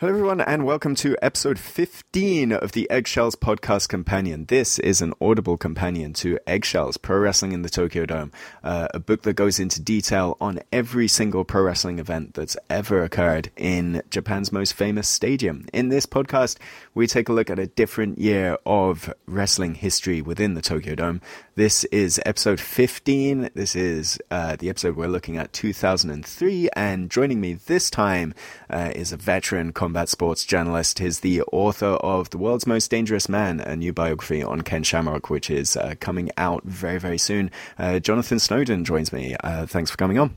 Hello, everyone, and welcome to episode 15 of the Eggshells Podcast Companion. This is an audible companion to Eggshells Pro Wrestling in the Tokyo Dome, uh, a book that goes into detail on every single pro wrestling event that's ever occurred in Japan's most famous stadium. In this podcast, we take a look at a different year of wrestling history within the Tokyo Dome. This is episode 15. This is uh, the episode we're looking at 2003, and joining me this time uh, is a veteran combat sports journalist. He's the author of The World's Most Dangerous Man, a new biography on Ken Shamrock, which is uh, coming out very, very soon. Uh, Jonathan Snowden joins me. Uh, thanks for coming on.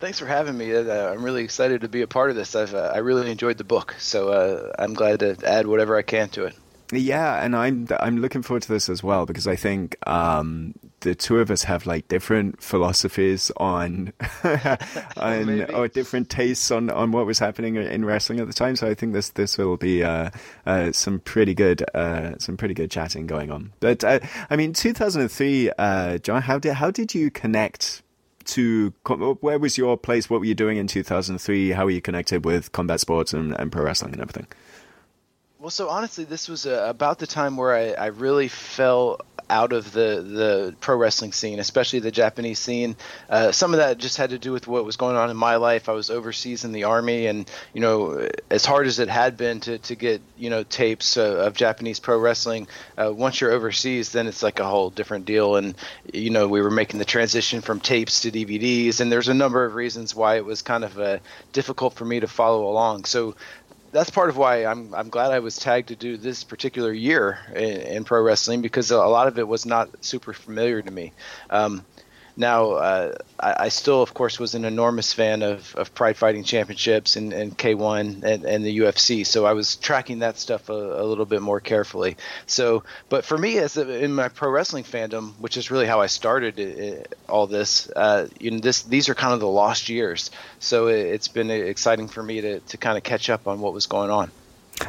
Thanks for having me. Uh, I'm really excited to be a part of this. I've uh, I really enjoyed the book, so I'm glad to add whatever I can to it. Yeah, and I'm I'm looking forward to this as well because I think um, the two of us have like different philosophies on on or different tastes on, on what was happening in wrestling at the time. So I think this this will be uh, uh, some pretty good uh, some pretty good chatting going on. But uh, I mean, 2003, uh, John, how did how did you connect? To where was your place? What were you doing in 2003? How were you connected with combat sports and, and pro wrestling and everything? Well, so honestly, this was uh, about the time where I, I really fell out of the the pro wrestling scene, especially the Japanese scene. Uh, some of that just had to do with what was going on in my life. I was overseas in the army, and you know, as hard as it had been to to get you know tapes uh, of Japanese pro wrestling, uh, once you're overseas, then it's like a whole different deal. And you know, we were making the transition from tapes to DVDs, and there's a number of reasons why it was kind of uh, difficult for me to follow along. So that's part of why I'm I'm glad I was tagged to do this particular year in, in pro wrestling because a lot of it was not super familiar to me. Um, now, uh, I, I, still, of course, was an enormous fan of, of Pride Fighting Championships and, and K1 and, and the UFC, so I was tracking that stuff a, a little bit more carefully. So, but for me, as a, in my pro wrestling fandom, which is really how I started it, all this, uh, you know, this these are kind of the lost years. So it, has been exciting for me to, to kind of catch up on what was going on.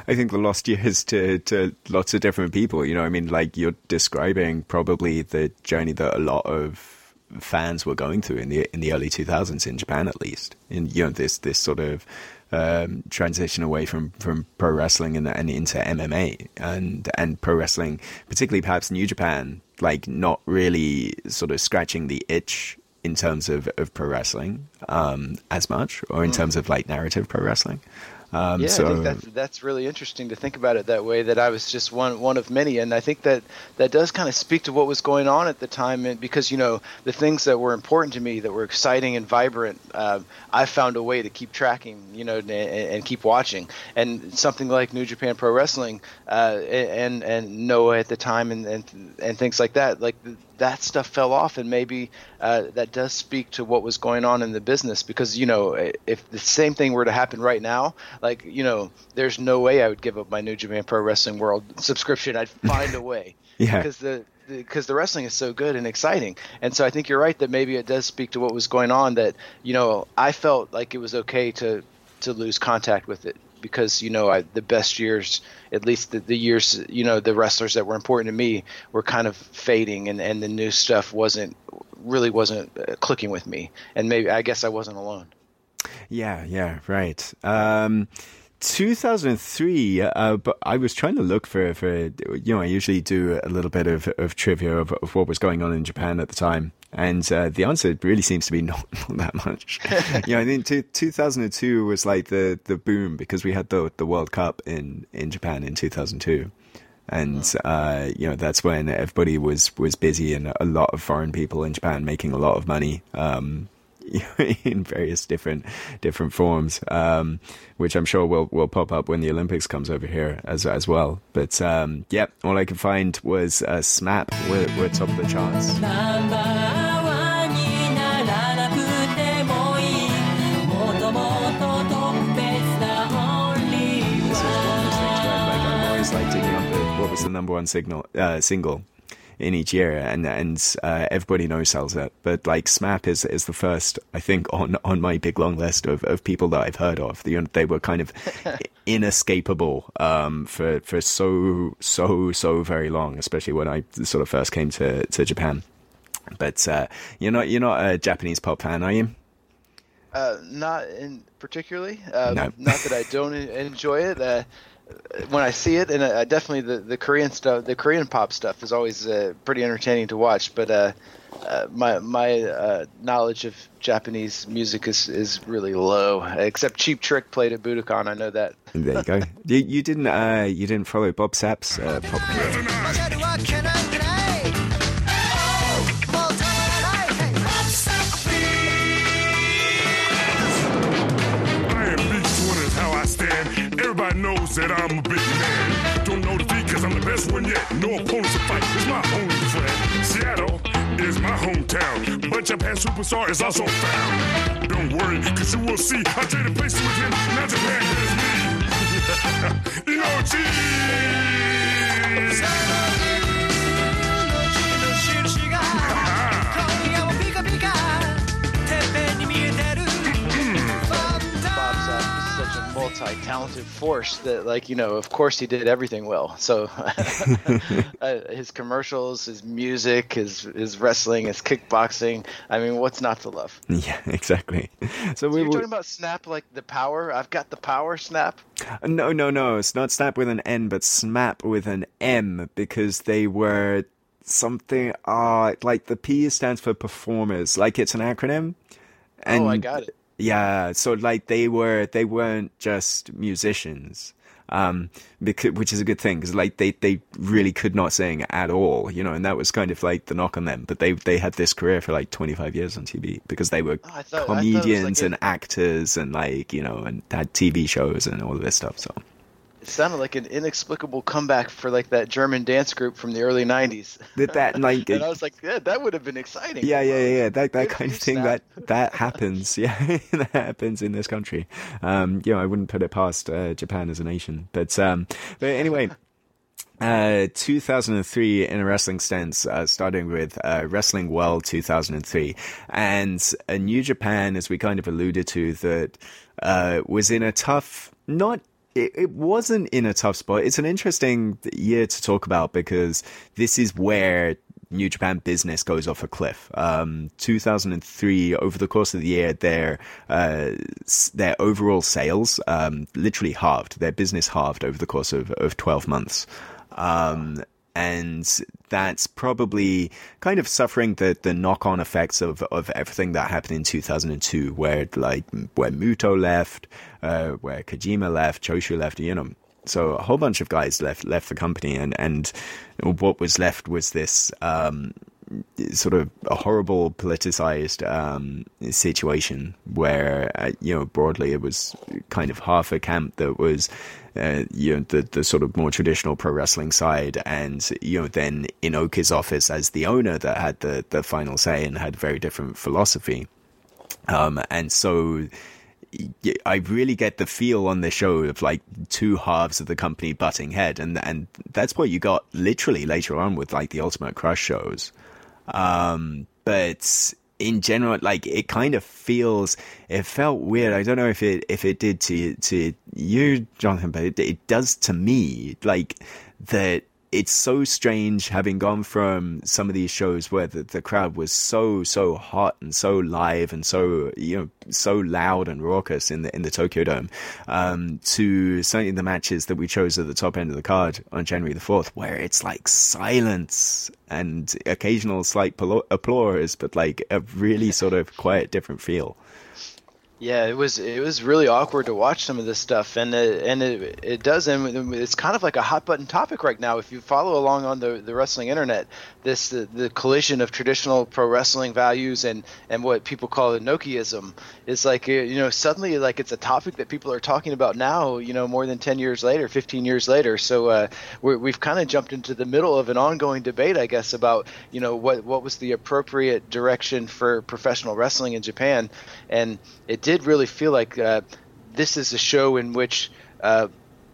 I think the lost years to, to lots of different people. You know, I mean, like you're describing probably the journey that a lot of fans were going through in the in the early 2000s in Japan at least in you know this this sort of um, transition away from, from pro wrestling and, and into MMA and and pro wrestling particularly perhaps New Japan like not really sort of scratching the itch in terms of, of pro wrestling um, as much or in mm. terms of like narrative pro wrestling um, yeah, so, I think that's that's really interesting to think about it that way. That I was just one one of many, and I think that that does kind of speak to what was going on at the time. And because you know the things that were important to me, that were exciting and vibrant, uh, I found a way to keep tracking, you know, and, and, keep watching. And something like New Japan Pro Wrestling uh, and and Noah at the time, and and and things like that, like that stuff fell off, and maybe uh, that does speak to what was going on in the business. Because you know, if the same thing were to happen right now, like you know, there's no way I would give up my New Japan Pro Wrestling World subscription. I'd find a way. yeah. Because the because the wrestling is so good and exciting. And so I think you're right that maybe it does speak to what was going on. That you know, I felt like it was okay to to lose contact with it because you know I, the best years, at least the, the, years, you know, the wrestlers that were important to me were kind of fading, and and the new stuff wasn't really wasn't uh, clicking with me, and maybe I guess I wasn't alone. Yeah, yeah, right. Um, 2003, uh, but I was trying to look for, for, you know, I usually do a little bit of, of trivia of, of what was going on in Japan at the time. And uh, the answer really seems to be not, not that much. you know, I think t- 2002 was like the, the boom because we had the, the World Cup in, in Japan in 2002. And, uh, you know, that's when everybody was, was busy and a lot of foreign people in Japan making a lot of money. Um, in various different different forms, um, which I'm sure will will pop up when the Olympics comes over here as as well. But um, yeah, all I could find was uh, SMAP. We're, we're top of the charts. like digging up what was the number one signal uh, single in each year, and and uh, everybody knows sells it. But like SMAP is is the first, I think, on on my big long list of, of people that I've heard of. The, they were kind of inescapable um, for for so so so very long, especially when I sort of first came to to Japan. But uh, you're not you're not a Japanese pop fan, are you? Uh, not in particularly. Uh, No. Not that I don't enjoy it. Uh, when I see it, and uh, definitely the, the Korean stuff, the Korean pop stuff is always uh, pretty entertaining to watch. But uh, uh, my my uh, knowledge of Japanese music is, is really low. Except Cheap Trick played at Budokan. I know that. There you go. you, you didn't uh, you didn't follow Bob Sapp's uh, pop career. Everybody knows that I'm a big man. Don't know defeat cause I'm the best one yet. No opponents to fight is my only friend. Seattle is my hometown. But Japan superstar is also found. Don't worry, cause you will see. I traded places with him. Now Japan is me. Inochi! Multi-talented force that, like you know, of course he did everything well. So uh, his commercials, his music, his his wrestling, his kickboxing. I mean, what's not to love? Yeah, exactly. So So we you're talking about Snap, like the power. I've got the power, Snap. No, no, no. It's not snap with an N, but Snap with an M because they were something. Uh, like the P stands for performers. Like it's an acronym. And oh, I got it. Yeah, so like they were, they weren't just musicians, um, because which is a good thing because like they they really could not sing at all, you know, and that was kind of like the knock on them. But they they had this career for like twenty five years on TV because they were Oh, thought- I thought it was comedians like and a- actors and like you know and had TV shows and all of this stuff. So It sounded like an inexplicable comeback for like that German dance group from the early '90s. that that like and I was like, yeah, that would have been exciting. Yeah, yeah, yeah, yeah. That that kind of thing Snap. that that happens. Yeah, that happens in this country. Um, you know, I wouldn't put it past uh, Japan as a nation. But um, but anyway. Uh, 2003 in a wrestling stance, uh, starting with uh, Wrestling World 2003, and a New Japan, as we kind of alluded to, that uh, was in a tough, not it, it wasn't in a tough spot. It's an interesting year to talk about because this is where New Japan business goes off a cliff. Um, 2003, over the course of the year, their uh, their overall sales um, literally halved. Their business halved over the course of, of 12 months. Um, and that's probably kind of suffering the, the knock on effects of, of everything that happened in 2002, where like where Muto left, uh, where Kojima left, Choshu left, you know. So a whole bunch of guys left left the company, and and what was left was this um, sort of a horrible politicized um, situation where uh, you know broadly it was kind of half a camp that was uh, you know the the sort of more traditional pro wrestling side. And you know then Inoki's office as the owner that had the the final say and had very different philosophy. Um, and so I really get the feel on the show of like two halves of the company butting head, and and that's what you got literally later on with like the Ultimate Crush shows. Um, but in general, like it kind of feels, it felt weird. I don't know if it if it did to to you, Jonathan, but it, it does to me. Like that it's so strange having gone from some of these shows where the, the crowd was so so hot and so live and so you know so loud and raucous in the in the Tokyo Dome um, to certainly the matches that we chose at the top end of the card on January the fourth, where it's like silence and occasional slight applause, but like a really sort of quiet, different feel. Yeah, it was it was really awkward to watch some of this stuff, and it, and it, it does, and it's kind of like a hot button topic right now. If you follow along on the, the wrestling internet, this the, the collision of traditional pro wrestling values and, and what people call Inokiism is like you know suddenly like it's a topic that people are talking about now. You know, more than ten years later, fifteen years later. So uh, we we've kind of jumped into the middle of an ongoing debate, I guess, about you know what what was the appropriate direction for professional wrestling in Japan, and it did did really feel like uh, this is a show in which uh,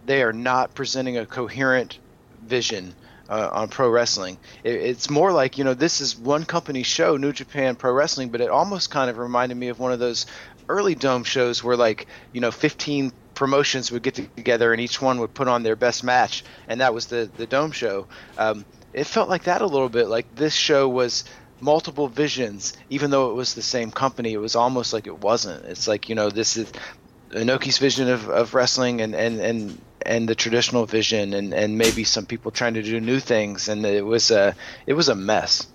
they are not presenting a coherent vision uh, on pro wrestling. It, it's more like you know this is one company show, New Japan Pro Wrestling, but it almost kind of reminded me of one of those early dome shows where like you know 15 promotions would get together and each one would put on their best match, and that was the the dome show. Um, it felt like that a little bit. Like this show was multiple visions, even though it was the same company. It was almost like it wasn't. It's like you know this is Inoki's vision of, of wrestling and, and, and and the traditional vision and, and maybe some people trying to do new things and it was a it was a mess.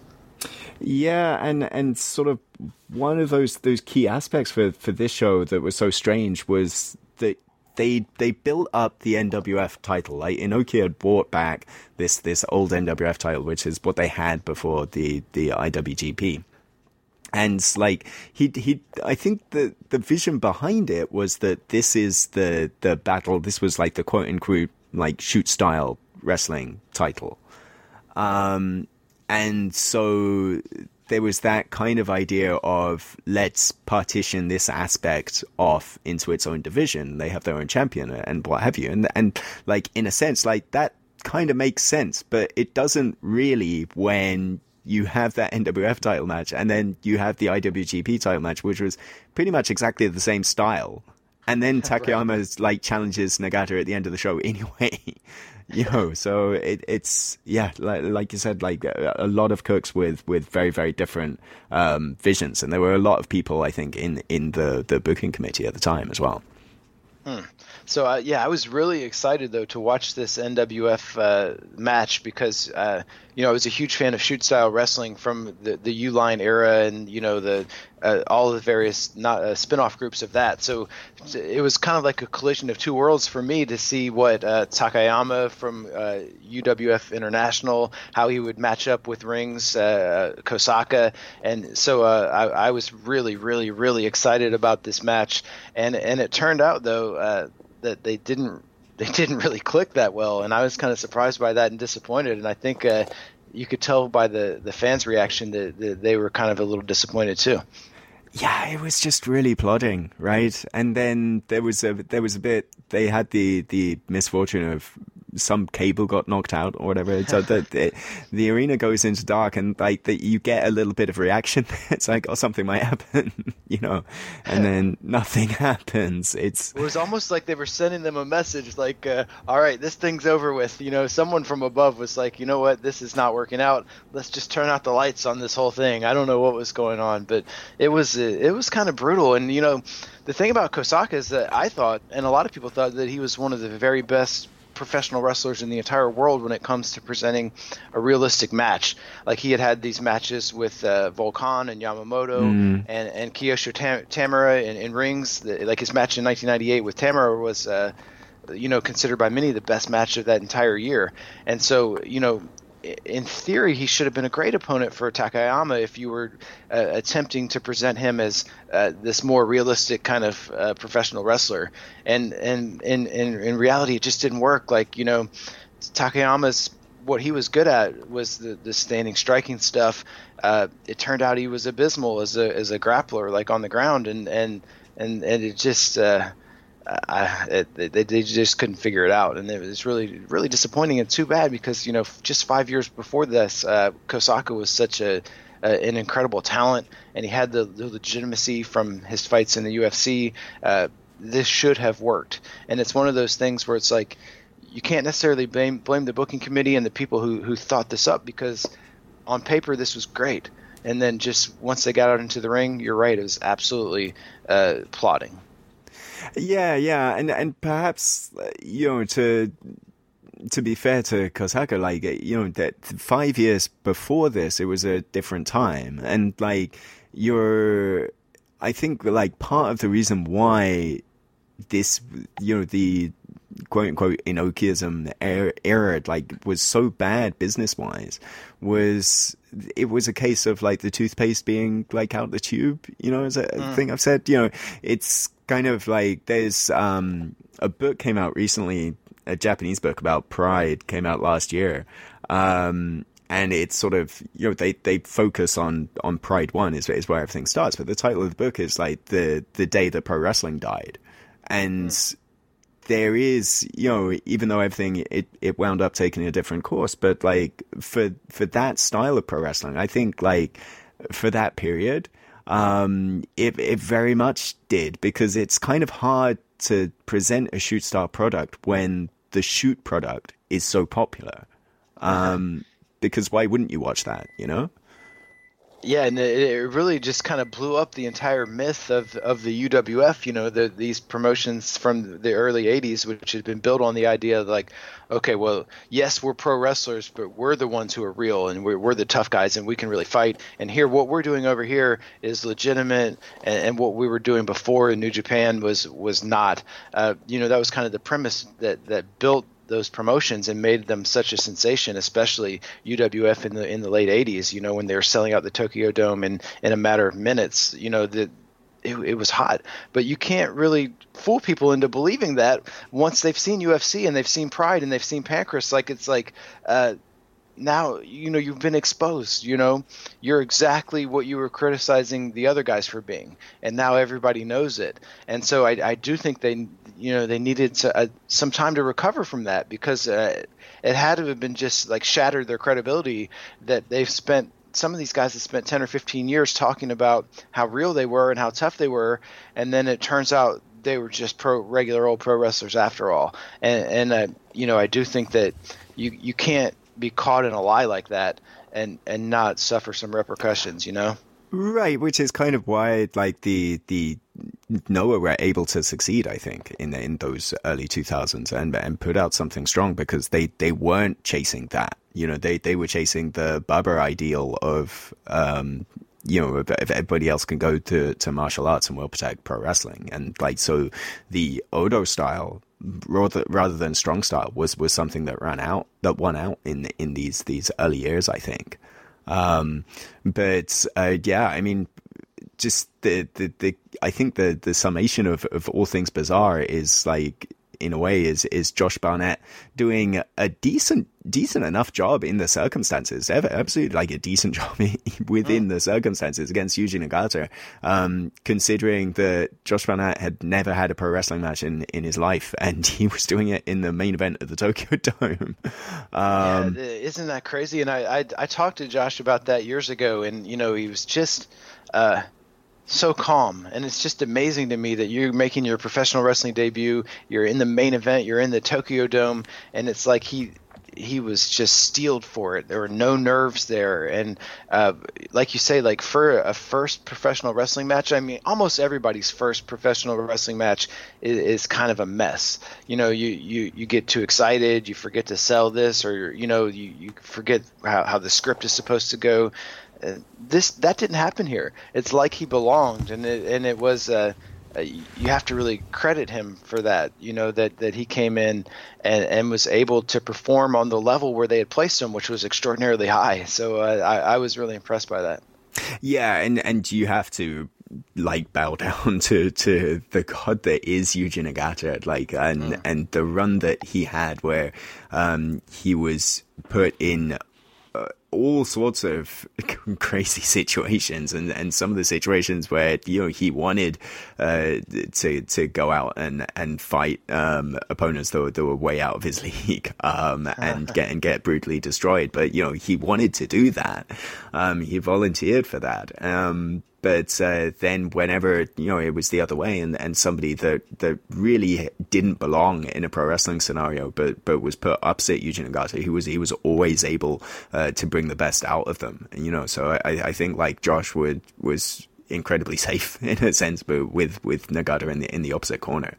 Yeah, and and sort of one of those those key aspects for for this show that was so strange was that they they built up the NWF title. Like Inoki had brought back this this old NWF title, which is what they had before the the IWGP. And like he he, I think the the vision behind it was that this is the the battle. This was like the quote unquote like shoot style wrestling title. Um, and so there was that kind of idea of let's partition this aspect off into its own division. They have their own champion and what have you. And, and like, in a sense, like that kind of makes sense, but it doesn't really when you have that NWF title match and then you have the IWGP title match, which was pretty much exactly the same style. And then Takayama's right. like challenges Nagata at the end of the show anyway you know, so it, it's yeah, like, like, you said, like a, lot of cooks with with very very different um, visions, and there were a lot of people I think in in the the booking committee at the time as well. Hmm. So uh, yeah, I was really excited though to watch this NWF uh, match because uh, you know I was a huge fan of shoot style wrestling from the the U Line era and you know the uh, all the various not uh, spin-off groups of that. So it was kind of like a collision of two worlds for me to see what uh, Takayama from UWF International how he would match up with Rings Kosaka, and so I, I, was really really really excited about this match. And and it turned out though that they didn't they didn't really click that well, and I was kind of surprised by that and disappointed. And I think uh, you could tell by the the fans' reaction that, that, they were kind of a little disappointed too. Yeah, it was just really plodding, right? And then there was a there was a bit they had the the misfortune of some cable got knocked out or whatever. So the, the, the arena goes into dark and like the, you get a little bit of reaction. it's like, oh, something might happen, you know, and then nothing happens. It's it was almost like they were sending them a message like, uh, all right, this thing's over with. You know, someone from above was like, you know what, this is not working out. Let's just turn out the lights on this whole thing. I don't know what was going on, but it was it was kind of brutal. And you know, the thing about Kosaka is that I thought, and a lot of people thought that he was one of the very best professional wrestlers in the entire world when it comes to presenting a realistic match. Like he had had these matches with uh, Volk Han and Yamamoto mm. and and Kiyoshi Tam- Tamura in, in rings. Like his match in 1998 with Tamura was. Uh, you know, considered by many the best match of that entire year. And so, you know, in theory, he should have been a great opponent for Takayama if you were uh, attempting to present him as uh, this more realistic kind of uh, professional wrestler. And and in, in in reality, it just didn't work. Like you know, Takayama's what he was good at was the, the standing striking stuff. Uh, it turned out he was abysmal as a as a grappler, like on the ground, and and and and it just uh, I, it, they, they just couldn't figure it out, and it was really really disappointing and too bad because you know just five years before this, uh, Kosaka was such a, a, an incredible talent, and he had the, the, legitimacy from his fights in the UFC. Uh, this should have worked, and it's one of those things where it's like you can't necessarily blame blame the booking committee and the people who who thought this up because on paper this was great, and then just once they got out into the ring, you're right, it was absolutely uh, plodding. Yeah, yeah, and and perhaps uh, you know to to be fair to Kosaka, like you know that five years before this, it was a different time, and like you're. I think like part of the reason why this, you know, the quote unquote Inokiism era, era like was so bad business wise was it was a case of like the toothpaste being like out the tube, you know, as a Mm. thing I've said, you know, it's kind of like there's um a book came out recently, a Japanese book about pride came out last year. Um and it's sort of you know they, they focus on on Pride One is is where everything starts, but the title of the book is like the the day that pro wrestling died, and there is you know even though everything it, it wound up taking a different course, but like for for that style of pro wrestling, I think like for that period, um, it it very much did because it's kind of hard to present a shoot star product when the shoot product is so popular. Um, because why wouldn't you watch that? You know? Yeah, and it, it really just kind of blew up the entire myth of, of the UWF. You know, the, these promotions from the early '80s, which had been built on the idea of like, okay, well, yes, we're pro wrestlers, but we're the ones who are real, and we're, we're the tough guys, and we can really fight. And here, what we're doing over here is legitimate, and, and what we were doing before in New Japan was was not. Uh, you know, that was kind of the premise that that built those promotions and made them such a sensation, especially UWF in the in the late '80s. You know, when they were selling out the Tokyo Dome in in a matter of minutes. You know that. It, it was hot, but you can't really fool people into believing that once they've seen UFC and they've seen Pride and they've seen Pancrase. Like it's like, uh, now you know you've been exposed you know you're exactly what you were criticizing the other guys for being and now everybody knows it and so i, I do think they you know they needed to, uh, some time to recover from that because uh, it had to have been just like shattered their credibility that they've spent some of these guys have spent 10 or 15 years talking about how real they were and how tough they were and then it turns out they were just pro regular old pro wrestlers after all. And and uh, you know i do think that you you can't be caught in a lie like that and and not suffer some repercussions you know? Right, which is kind of why like the the Noah were able to succeed, I think, in in those early two thousands and and put out something strong because they they weren't chasing that. You know, they they were chasing the Baba ideal of um you know, if, if everybody else can go to, to martial arts and will protect pro wrestling, and like so, the Odo style rather rather than strong style was was something that ran out that won out in in these these early years, I think. Um, but uh, yeah, I mean, just the, the the I think the the summation of of all things bizarre is like in a way is is Josh Barnett doing a decent decent enough job in the circumstances ever. Absolutely like a decent job within the circumstances against Yuji Nagata. Um considering that Josh Barnett had never had a pro wrestling match in in his life and he was doing it in the main event of the Tokyo Dome. Um yeah, isn't that crazy? And I, I i talked to josh about that years ago and you know he was just uh so calm. And it's just amazing to me that you're making your professional wrestling debut. You're in the main event. You're in the tokyo dome. And it's like he he was just steeled for it. There were no nerves there. And uh, like you say like for a first professional wrestling match i mean almost everybody's first professional wrestling match is, is kind of a mess. You know you, you you get too excited. You forget to sell this or you know you, you forget how, how the script is supposed to go this that didn't happen here. It's like he belonged, and it and it was. Uh, uh, you have to really credit him for that. You know that that he came in and and was able to perform on the level where they had placed him, which was extraordinarily high. So uh, I I was really impressed by that. Yeah, and and you have to like bow down to to the god that is Yuji Nagata, like and and the run that he had where um he was put in all sorts of crazy situations and, and some of the situations where you know he wanted uh, to to go out and and fight um, opponents that were, that were way out of his league um, and get and get brutally destroyed. But you know he wanted to do that. Um, he volunteered for that. Um, but uh, then whenever you know it was the other way and, and somebody that, that really didn't belong in a pro wrestling scenario but but was put opposite Yuji Nagata he was he was always able uh, to bring the best out of them you know? So I, I think like Josh would was incredibly safe in a sense but with with Nagata in the in the opposite corner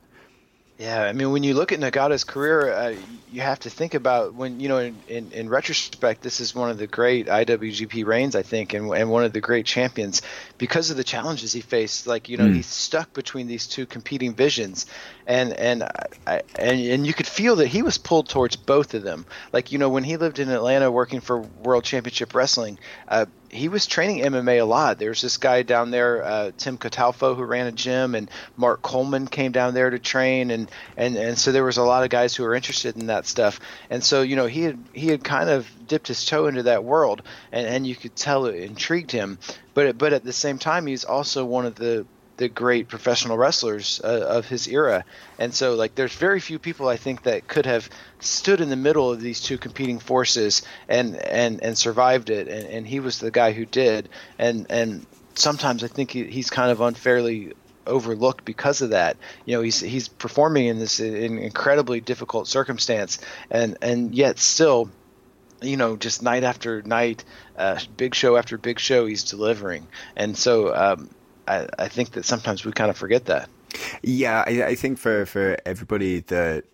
Yeah, I mean, when you look at Nagata's career, uh, you have to think about when you know, in, in, in, retrospect, this is one of the great IWGP reigns, I think, and, and one of the great champions because of the challenges he faced. Like you know, mm. he's stuck between these two competing visions, and and I, and and you could feel that he was pulled towards both of them. Like you know, when he lived in Atlanta working for World Championship Wrestling. Uh, he was training MMA a lot. There's this guy down there, uh, Tim Catalfo, who ran a gym, and Mark Coleman came down there to train, and, and and so there was a lot of guys who were interested in that stuff. And so you know he had he had kind of dipped his toe into that world, and, and you could tell it intrigued him. But but at the same time, he's also one of the the great professional wrestlers uh, of his era. And so, like, there's very few people I think that could have stood in the middle of these two competing forces and and and survived it. And, and he was the guy who did. And and sometimes I think he, he's kind of unfairly overlooked because of that. You know, he's he's performing in this in incredibly difficult circumstance, and and yet still you know, just night after night, uh, big show after big show, he's delivering. And so, um, I, I think that sometimes we kind of forget that. Yeah, I, I think for, for everybody that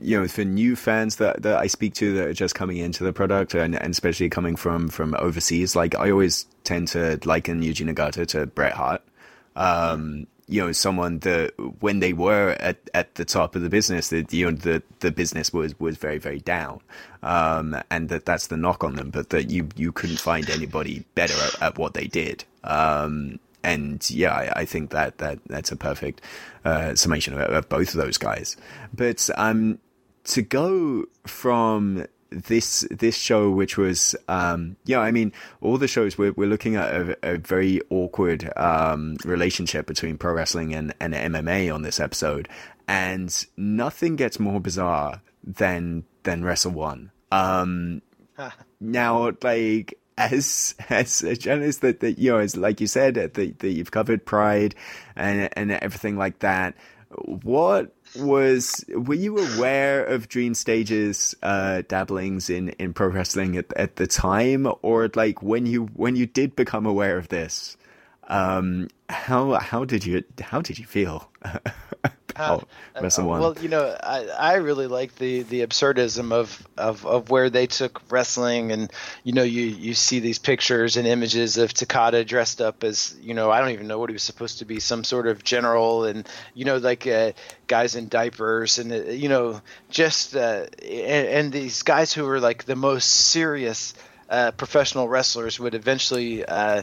you know, for new fans that, that I speak to that are just coming into the product and, and especially coming from, from overseas, like I always tend to liken Yuji Nagata to Bret Hart. Um, you know, someone that when they were at, at the top of the business, that you know, the, the business was, was very, very down. Um, and that that's the knock on them, but that you, you couldn't find anybody better at, at what they did. Um, and yeah, I, I, think that that that's a perfect uh, summation of, of, both of those guys. But um, to go from this this show, which was um, yeah, I mean, all the shows we're we're looking at a, a very awkward um, relationship between pro wrestling and, and MMA on this episode, and nothing gets more bizarre than than Wrestle One. Um, now, like as as a journalist that, that you know as like you said that, that you've covered pride and and everything like that. What was were you aware of dream stages uh dabblings in in pro wrestling at, at the time? Or like when you when you did become aware of this um how how did you how did you feel uh, Wrestle One. Well, you know, I, I really like the the absurdism of, of of where they took wrestling, and you know, you you see these pictures and images of Takada dressed up as you know, I don't even know what he was supposed to be, some sort of general, and you know, like uh, guys in diapers, and uh, you know, just uh, and, and these guys who were like the most serious. Uh, professional wrestlers would eventually uh,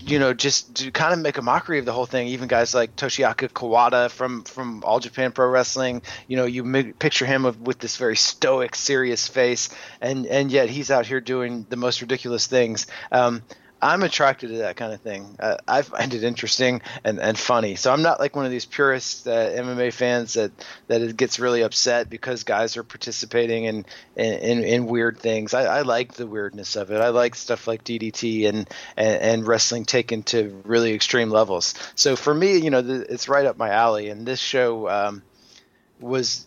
you know, just to kind of make a mockery of the whole thing. Even guys like Toshiaki Kawada from from All Japan Pro Wrestling, you know, you picture him with, with this very stoic, serious face, and and yet he's out here doing the most ridiculous things. Um, I'm attracted to that kind of thing. Uh, I find it interesting and, and funny. So I'm not like one of these purist uh, MMA fans that that it gets really upset because guys are participating in in, in weird things. I, I, like the weirdness of it. I like stuff like DDT and and, and wrestling taken to really extreme levels. So for me, you know, the, it's right up my alley. And this show um, was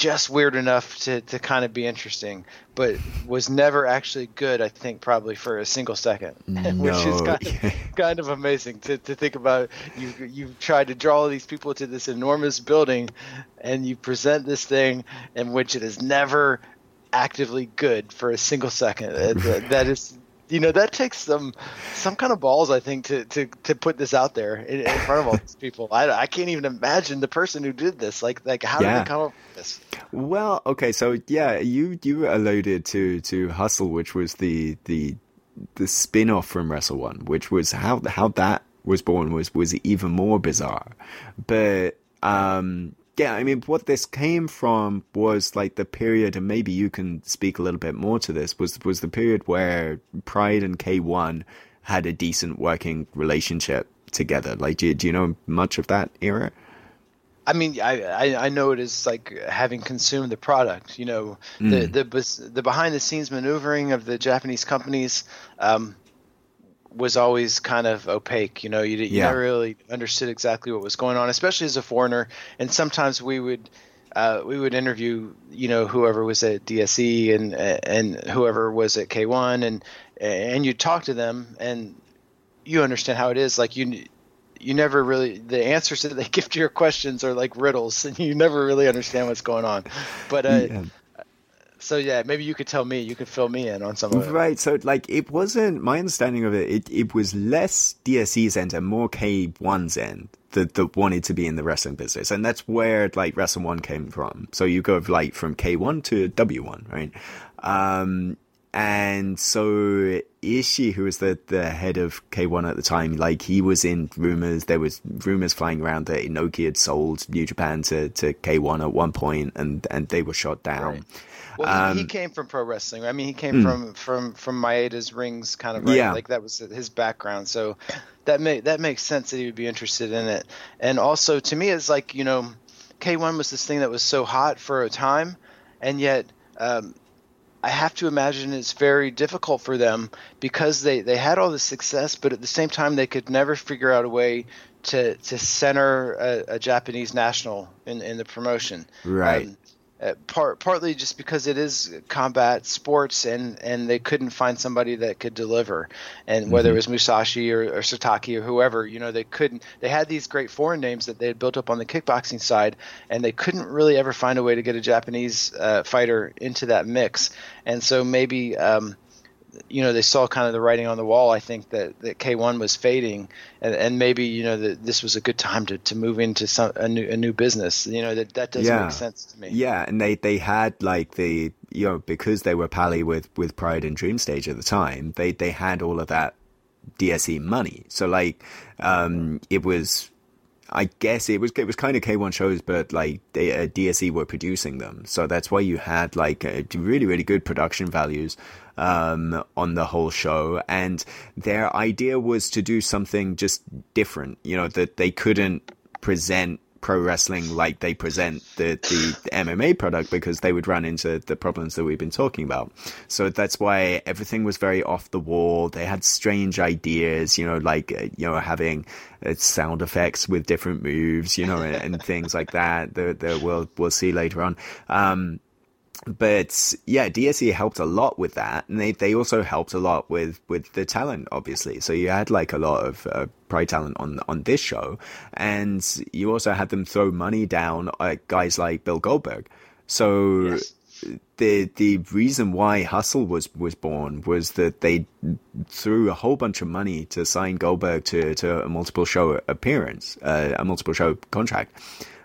just weird enough to, to kind of be interesting, but was never actually good, I think, probably for a single second, no. which is kind of, kind of amazing to, to think about. You, you tried to draw all these people to this enormous building, and you present this thing in which it is never actively good for a single second. that, that is you know that takes some some kind of balls i think to to, to put this out there in, in front of all these people. I, I can't even imagine the person who did this. Like like how yeah. did they come up with this? Well okay so yeah you you alluded to to hustle which was the the the spin-off from wrestle one which was how how that was born was was even more bizarre. But um yeah, I mean, what this came from was like the period, and maybe you can speak a little bit more to this. Was was the period where Pride and K One had a decent working relationship together? Like, do, do you know much of that era? I mean, I, I, I know it is like having consumed the product. You know, mm. the the the behind the scenes maneuvering of the Japanese companies. Um, was always kind of opaque. You know, you, you yeah. never really understood exactly what was going on, especially as a foreigner. And sometimes we would uh, we would interview, you know, whoever was at DSE and and whoever was at K1, and and you talk to them, and you understand how it is. Like you you never really the answers that they give to your questions are like riddles, and you never really understand what's going on. But uh, Yeah. So yeah, maybe you could tell me, you could fill me in on some of it. Right, so like it wasn't my understanding of it. It it was less DSE's end and more K1's end that that wanted to be in the wrestling business, and that's where like Wrestle One came from. So you go like from K1 to W1, right? Um, and so Ishii, who was the the head of K1 at the time, like he was in rumors. There was rumors flying around that Inoki had sold New Japan to to K1 at one point, and and they were shot down. Right. Well, he, he Um, came from pro wrestling. I mean, he came from from from Maeda's rings, kind of right. Yeah. Like that was his background. So that make that makes sense that he would be interested in it. And also, to me, it's like you know, K1 was this thing that was so hot for a time, and yet. Um, I have to imagine it's very difficult for them because they, they had all this success, but at the same time they could never figure out a way to to center a, a Japanese national in, in the promotion. Right. Um, part partly just because it is combat sports and and they couldn't find somebody that could deliver. And whether it was Musashi or, or Satake or whoever you know they couldn't they had these great foreign names that they had built up on the kickboxing side and they couldn't really ever find a way to get a Japanese uh, fighter into that mix. And so maybe um, you know they saw kind of the writing on the wall. I think that, that K1 was fading, and, and maybe you know that this was a good time to, to move into some a new a new business. You know that that does Yeah. make sense to me. Yeah, and they they had like the you know because they were pally with with Pride and Dream Stage at the time, they they had all of that DSE money. So like um it was I guess it was it was kind of K1 shows, but like they, uh, DSE were producing them, so that's why you had like uh, really really good production values um, on the whole show. And their idea was to do something just different, you know, that they couldn't present pro wrestling like they present the, the MMA product because they would run into the problems that we've been talking about. So that's why everything was very off the wall. They had strange ideas, you know, like, uh, you know, having uh, sound effects with different moves, you know, and, and things like that that, that we'll, we'll see later on. Um, but yeah, DSE helped a lot with that, and they, they also helped a lot with, with the talent, obviously. So you had like a lot of uh, Pride talent on on this show, and you also had them throw money down at guys like Bill Goldberg. So Yes. the the reason why Hustle was was born was that they threw a whole bunch of money to sign Goldberg to to a multiple show appearance, uh, a multiple show contract.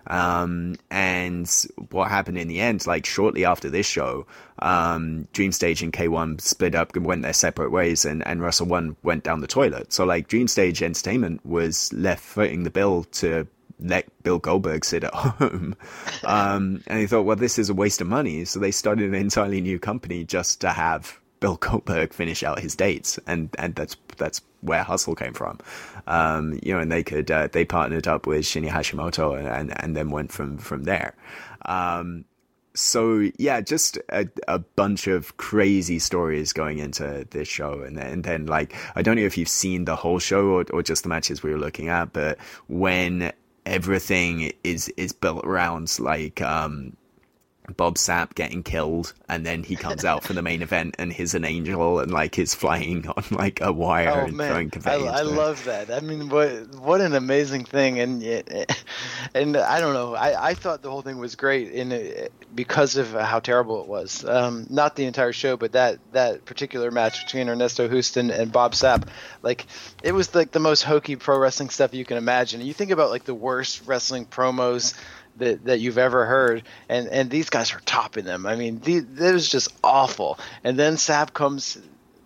Um, and what happened in the end, like shortly after this show, um, Dream Stage and K1 split up and went their separate ways and, and Wrestle One went down the toilet. So like Dream Stage Entertainment was left footing the bill to let Bill Goldberg sit at home. Um, and he thought, well, this is a waste of money. So they started an entirely new company just to have Bill Goldberg finish out his dates. And, and that's, that's where Hustle came from. Um, you know, and they could, uh, they partnered up with Shinya Hashimoto and, and, and then went from, from there. Um, so yeah, just a, a bunch of crazy stories going into this show, and then, and then like I don't know if you've seen the whole show or, or just the matches we were looking at, but when everything is is built around like um Bob Sapp getting killed, and then he comes out for the main event, and he's an angel, and like he's flying on like a wire Oh and man, throwing I, confetti. I it. love that. I mean, what what an amazing thing, and and I don't know. I, I thought the whole thing was great in because of how terrible it was. Um, not the entire show, but that that particular match between Ernesto Hoost and Bob Sapp, like it was like the most hokey pro wrestling stuff you can imagine. You think about like the worst wrestling promos that, that you've ever heard, and and these guys are topping them. I mean, the, it was just awful. And then Sapp comes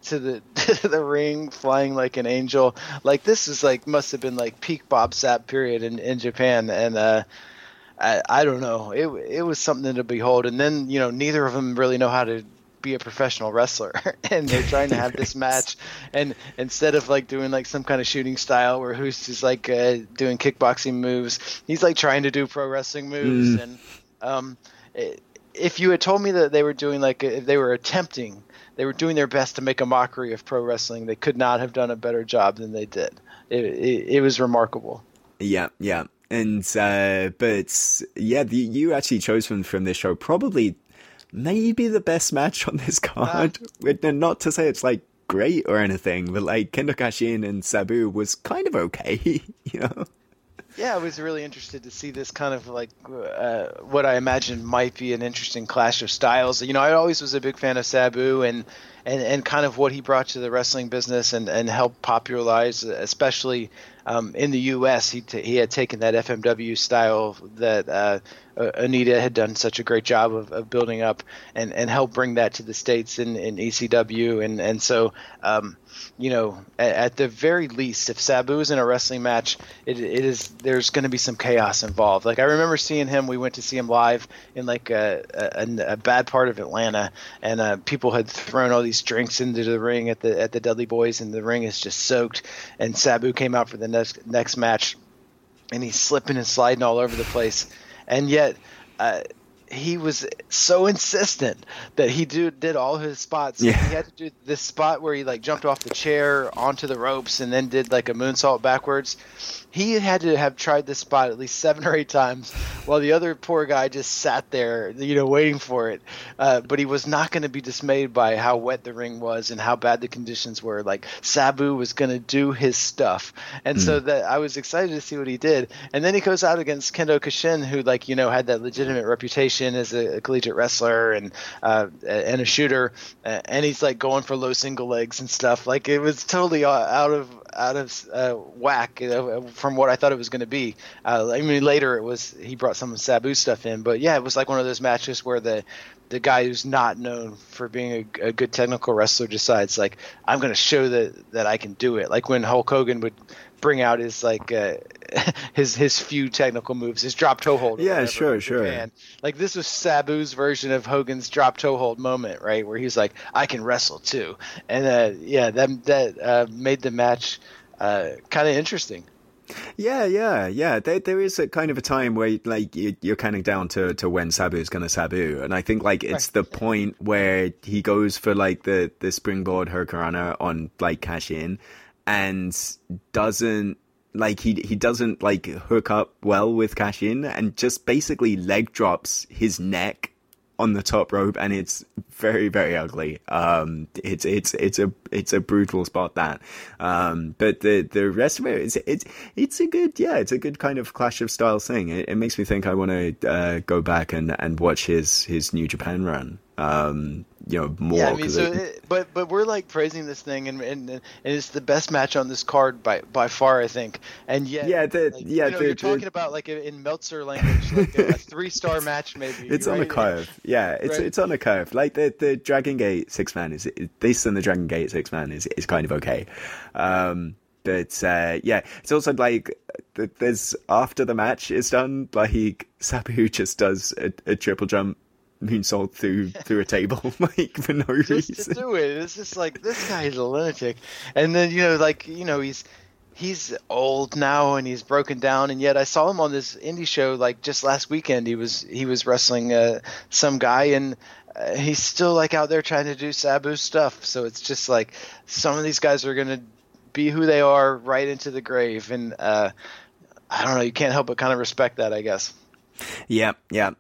to the to the ring flying like an angel. Like this is like must have been like peak Bob Sapp period in in Japan, and uh, I I don't know. It it was something to behold. And then you know neither of them really know how to be a professional wrestler and they're trying to have this match and instead of like doing like some kind of shooting style where who's just like uh, doing kickboxing moves he's like trying to do pro wrestling moves and um i- if you had told me that they were doing like if they were attempting they were doing their best to make a mockery of pro wrestling they could not have done a better job than they did. It, it, it was remarkable. Yeah, yeah. And uh but yeah, the, you actually chose from from this show probably maybe the best match on this card. With- Not to say it's like great or anything, but like Kendo Kashin and Sabu was kind of okay, you know. Yeah, I was really interested to see this kind of like uh, what I imagine might be an interesting clash of styles. You know, I always was a big fan of Sabu and and, and kind of what he brought to the wrestling business and, and helped popularize, especially um, in the U.S. He, t- he had taken that FMW style that uh, Onita had done such a great job of, of building up and, and helped bring that to the states in, in ECW and and so um, you know at, at, the very least if Sabu is in a wrestling match it, it is there's going to be some chaos involved. Like I remember seeing him we went to see him live in like a, a, a bad part of Atlanta. And uh, people had thrown all these drinks into the ring at the at the Dudley Boys and the ring is just soaked. And Sabu came out for the next next match and he's slipping and sliding all over the place and yet uh, he was so insistent that he do, did all his spots. Yeah. He had to do this spot where he like jumped off the chair onto the ropes and then did like a moonsault backwards he had to have tried this spot at least seven or eight times while the other poor guy just sat there you know waiting for it. Uh, but he was not going to be dismayed by how wet the ring was and how bad the conditions were. Like sabu was going to do his stuff. And mm. so hmm. that i was excited to see what he did. And then he goes out against kendo kashin who like you know had that legitimate reputation as a, a collegiate wrestler and uh, and a shooter. Uh, and he's like going for low single legs and stuff. Like it was totally out of out of uh, whack know, from what I thought it was going to be. Uh, I mean, later it was he brought some Sabu stuff in, but yeah, it was like one of those matches where the the guy who's not known for being a, a good technical wrestler decides like I'm going to show that that I can do it. Like when Hulk Hogan would bring out his like uh, his his few technical moves, his drop toe hold. Yeah, sure, sure. Japan. Like this was Sabu's version of Hogan's drop toe hold moment, right? Where he's like, I can wrestle too, and uh, yeah, that that uh, made the match uh, kind of interesting. Yeah, yeah, yeah. There, there is a kind of a time where like you, are kind of down to, to when Sabu is going to Sabu, and I think like it's the point where he goes for like the the springboard hurricanrana on like Kashin, and doesn't like he he doesn't like hook up well with Kashin, and just basically leg drops his neck on the top rope, and it's very very ugly. Um, it's it's it's a it's a brutal spot that. Um, but the the rest of it is it's it's a good yeah it's a good kind of clash of styles thing. It, it makes me think I want to uh, go back and and watch his his New Japan run um, you know, more. Yeah, I mean, so, it, but but we're like praising this thing, and, and and it's the best match on this card by by far, I think. And yet, yeah, the, like, yeah, you know, the, you're talking about like in Meltzer language, like a, a three star match, maybe. It's right? on a curve. Yeah, it's right. it's on a curve. Like the the Dragon Gate six man is this and the Dragon Gate six man is is kind of okay. Um, but uh, yeah, it's also like there's after the match is done, like Sabu just does a, a triple jump moonsault through through a table like for no just reason. to do it. It's just like this guy is a lunatic, and then you know, like you know, he's he's old now and he's broken down, and yet I saw him on this indie show like just last weekend. He was he was wrestling uh, some guy and. Uh, he's still like out there trying to do Sabu stuff, so it's just like some of these guys are gonna be who they are right into the grave, and uh, I don't know. You can't help but kind of respect that, I guess. Yeah, yeah.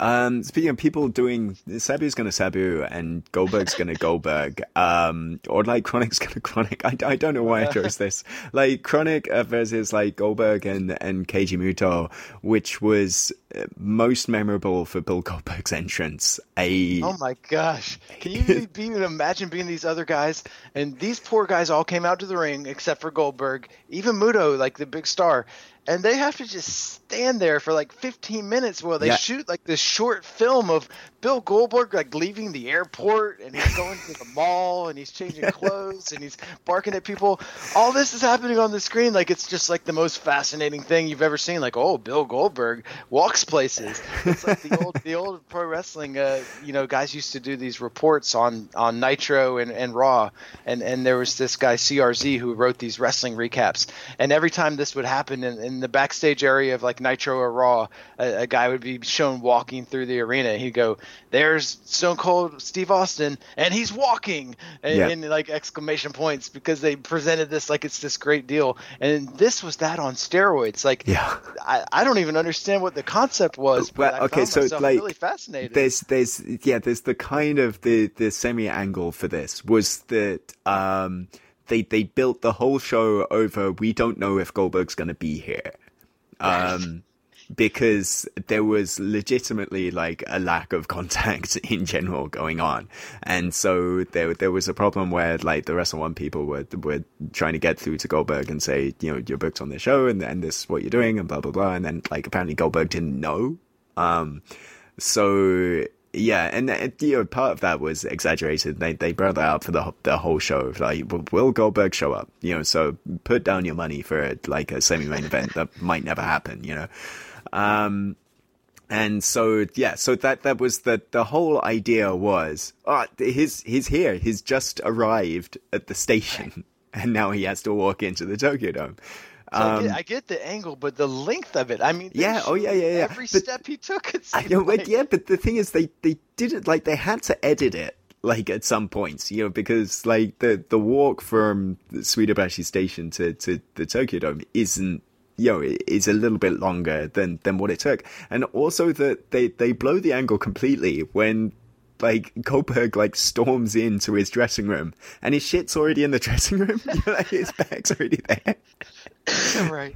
Um, speaking of people doing, Sabu's going to Sabu and Goldberg's going to Goldberg, um, or like KroniK's going to Chronic. I, I don't know why I chose this. Like KroniK uh, versus like Goldberg and, and Keiji Muto, which was uh, most memorable for Bill Goldberg's entrance. A oh my gosh! Can you be, imagine being these other guys? And these poor guys all came out to the ring except for Goldberg, even Muto, like the big star and they have to just stand there for like 15 minutes while they yeah. shoot like this short film of Bill Goldberg like leaving the airport and he's going to the mall and he's changing clothes and he's barking at people. All this is happening on the screen like it's just like the most fascinating thing you've ever seen. Like oh, Bill Goldberg walks places. It's like the old the old pro wrestling. Uh, you know, guys used to do these reports on on Nitro and, and Raw, and and there was this guy CRZ who wrote these wrestling recaps, and every time this would happen in, in in the backstage area of like Nitro or Raw, a, a guy would be shown walking through the arena. He'd go, "There's Stone Cold Steve Austin, and he's walking!" And, Yeah. and like exclamation points because they presented this like it's this great deal, and this was that on steroids. Like, Yeah. I, I don't even understand what the concept was. But Well, I okay, so, like, really fascinated. There's, there's, yeah, there's the kind of the the semi angle for this was that um they they built the whole show over. We don't know if Goldberg's going to be here, um, because there was legitimately like a lack of contact in general going on, and so there there was a problem where like the Wrestle One people were were trying to get through to Goldberg and say, you know, you're booked on the show and and this is what you're doing and blah blah blah, and then like apparently Goldberg didn't know. Um, so yeah, and you know, part of that was exaggerated. They they brought that up for the the whole show. Like, will- Goldberg show up? You know, so put down your money for like a semi main event that might never happen. You know, um, and so yeah, so that that was the the whole idea was, oh, he's he's here. He's just arrived at the station, and now he has to walk into the Tokyo Dome. So I, Um, get, I get the angle, but the length of it. I mean, Yeah, oh, yeah, yeah, yeah. Every But- step he took, seemed but yeah, but the thing is, they they did it like they had to edit it like at some points, you know, because like the the walk from Suidobashi Station to to the Tokyo Dome isn't. You know, is a little bit longer than than what it took, and also that they they blow the angle completely when like Goldberg like storms into his dressing room and his shit's already in the dressing room. You know, like his bag's already there. right.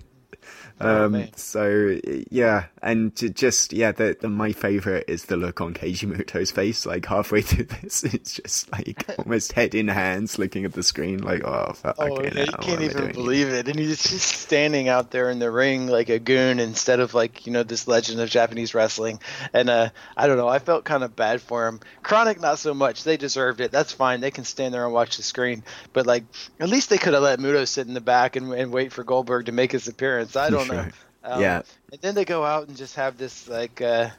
Oh, Um, so yeah, and to just yeah, the, the my favorite is the look on Keiji Muto's face. Like halfway through this, it's just like almost head in hands, looking at the screen, like oh, fuck, Oh, okay, yeah, now you can't even here? believe it. And he's just standing out there in the ring like a goon instead of like, you know, this legend of Japanese wrestling. And uh, I don't know, I felt kind of bad for him. Chronic, not so much. They deserved it. That's fine. They can stand there and watch the screen. But like, at least they could have let Muto sit in the back and, and wait for Goldberg to make his appearance. I don't know. Right. Um, Yeah. And then they go out and just have this like, uh,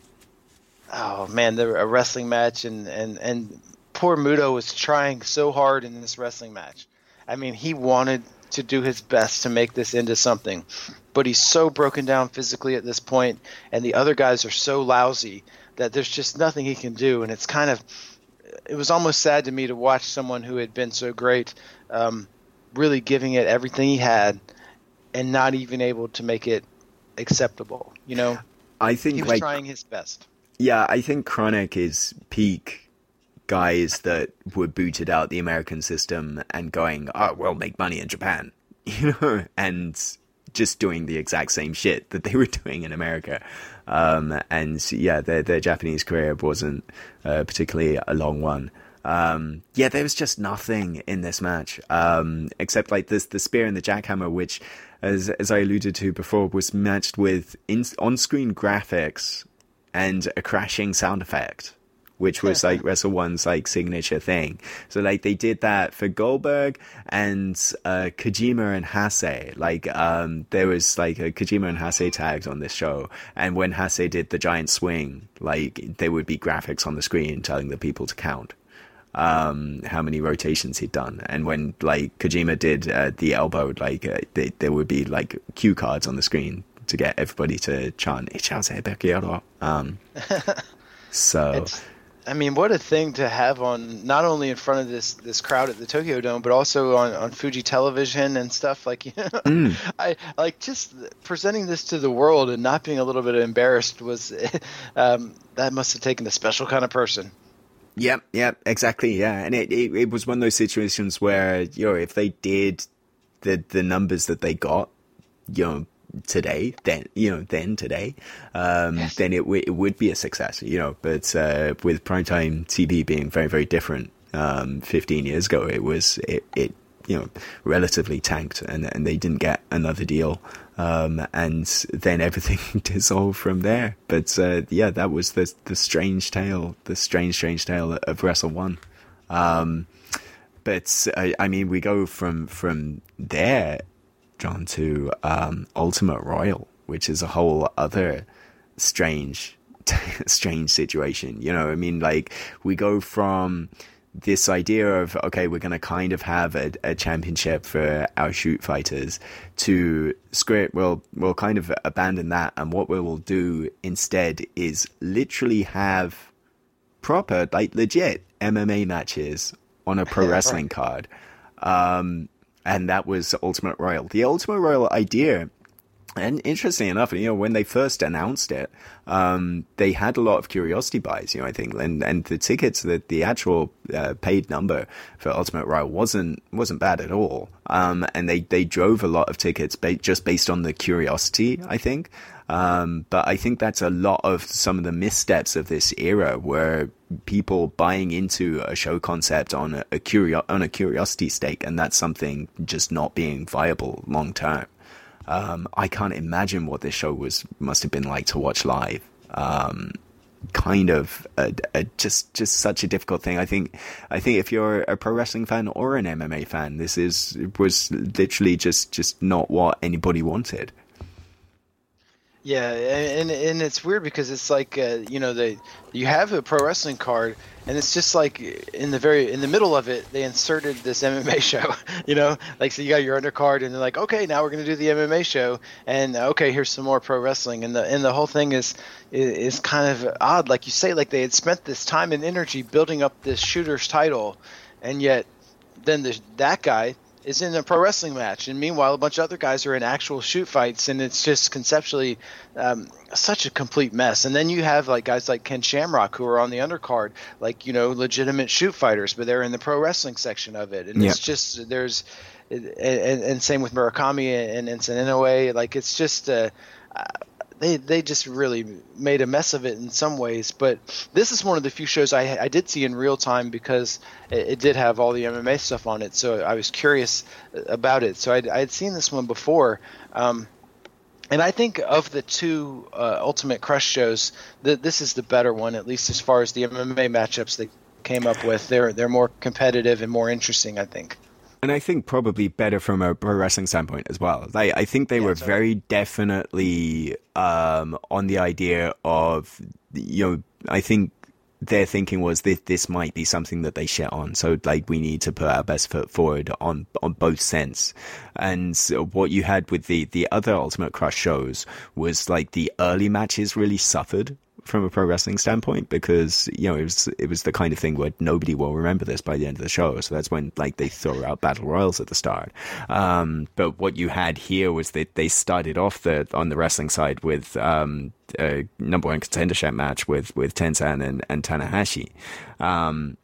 oh man, a wrestling match, and and and poor Muto was trying so hard in this wrestling match. I mean, he wanted to do his best to make this into something, but he's so broken down physically at this point, and the other guys are so lousy that there's just nothing he can do, and it's kind of it was almost sad to me to watch someone who had been so great um, really giving it everything he had and not even able to make it acceptable you know I think he was like trying his best yeah, I think Chronic is peak guys that were booted out the American system and going, oh, we'll make money in Japan, you know, and just doing the exact same shit that they were doing in America. Um, and yeah, their, their Japanese career wasn't uh, particularly a long one. Um, yeah, there was just nothing in this match, um, except like this, the spear and the jackhammer, which, as, as I alluded to before, was matched with in, on-screen graphics and a crashing sound effect, which was like Wrestle One's like signature thing. So like they did that for Goldberg and uh, Kojima and Hase. Like um, there was like a Kojima and Hase tags on this show, and when Hase did the giant swing, like there would be graphics on the screen telling the people to count um how many rotations he'd done and when like kojima did uh, the elbow like uh, they, there would be like cue cards on the screen to get everybody to chant "Ichase Bekiero." um so It's, I mean, what a thing to have on not only in front of this this crowd at the Tokyo Dome, but also on, on Fuji Television and stuff like. You know, Mm. I like just presenting this to the world and not being a little bit embarrassed was um, that must have taken a special kind of person. Yep, yep, exactly. Yeah, and it, it it was one of those situations where you know if they did the the numbers that they got, you know today, then you know then today, um, then it w- it would be a success. You know, but uh, with primetime TV being very very different, um, 15 years ago, it was it it you know relatively tanked, and and they didn't get another deal. Um, and then everything dissolved from there. But uh, yeah, that was the the strange tale, the strange, strange tale of Wrestle One. Um, but I, I mean, we go from from there, John, to um, Ultimate Royal, which is a whole other strange, strange situation. You know, I mean, like we go from this idea of okay, we're going to kind of have a, a championship for our shoot fighters. To script, we'll we'll kind of abandon that, and what we will do instead is literally have proper, like legit MMA matches on a pro wrestling card. Um, and that was Ultimate Royal. The Ultimate Royal idea and interesting enough, you know, when they first announced it, um, they had a lot of curiosity buys, you know, I think, and, and the tickets, the, the actual uh, paid number for Ultimate Royal wasn't, wasn't bad at all. Um, and they, they drove a lot of tickets ba- just based on the curiosity, I think. Um, but I think that's a lot of some of the missteps of this era where people buying into a show concept on a, a curio- on a curiosity stake, and that's something just not being viable long term. Um, I can't imagine what this show was must have been like to watch live. Um, kind of a, a, just just such a difficult thing. I think I think if you're a pro wrestling fan or an MMA fan, this is was literally just just not what anybody wanted. Yeah, and and it's weird because it's like uh, you know they you have a pro wrestling card and it's just like in the very in the middle of it they inserted this MMA show, you know, like so you got your undercard and they're like okay now we're gonna do the MMA show and uh, okay here's some more pro wrestling. And the and the whole thing is is kind of odd like you say like they had spent this time and energy building up this shooter's title and yet then the, that guy is in a pro wrestling match, and meanwhile, a bunch of other guys are in actual shoot fights, and it's just conceptually um, such a complete mess. And then you have like guys like Ken Shamrock who are on the undercard, like you know, legitimate shoot fighters, but they're in the pro wrestling section of it, and Yeah. it's just there's, and, and, same with Murakami and and Inoue, like it's just. Uh, they they just really made a mess of it in some ways. But this is one of the few shows I I did see in real time because it, it did have all the MMA stuff on it. So I was curious about it. So I'd, I had seen this one before. Um, and I think of the two uh, Ultimate Crush shows, that this is the better one, at least as far as the MMA matchups they came up with. They're they're more competitive and more interesting. I think. And I think probably better from a pro wrestling standpoint as well. I think they were totally. very definitely um, on the idea of, you know, I think their thinking was this this might be something that they shit on. So like we need to put our best foot forward on on both sense. And so what you had with the the other Ultimate Crush shows was like the early matches really suffered from a pro wrestling standpoint because you know it was it was the kind of thing where nobody will remember this by the end of the show. So that's when like they throw out battle royals at the start. Um, but what you had here was that they started off the on the wrestling side with um, a number one contendership match with with Tenzan and, and Tanahashi. Um,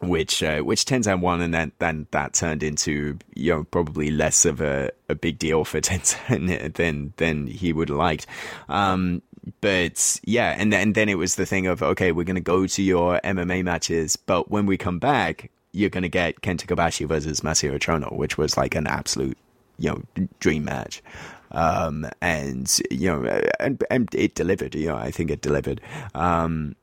which uh, which Tenzan won, and then then that turned into you know probably less of a, a big deal for Tenzan than than he would have liked. Um, but yeah, and then then it was the thing of okay, we're gonna go to your MMA matches, but when we come back, you're gonna get Kenta Kobashi versus Masahiro Chono, which was like an absolute you know dream match. Um, and you know, and and it delivered. You know, I think it delivered. Um,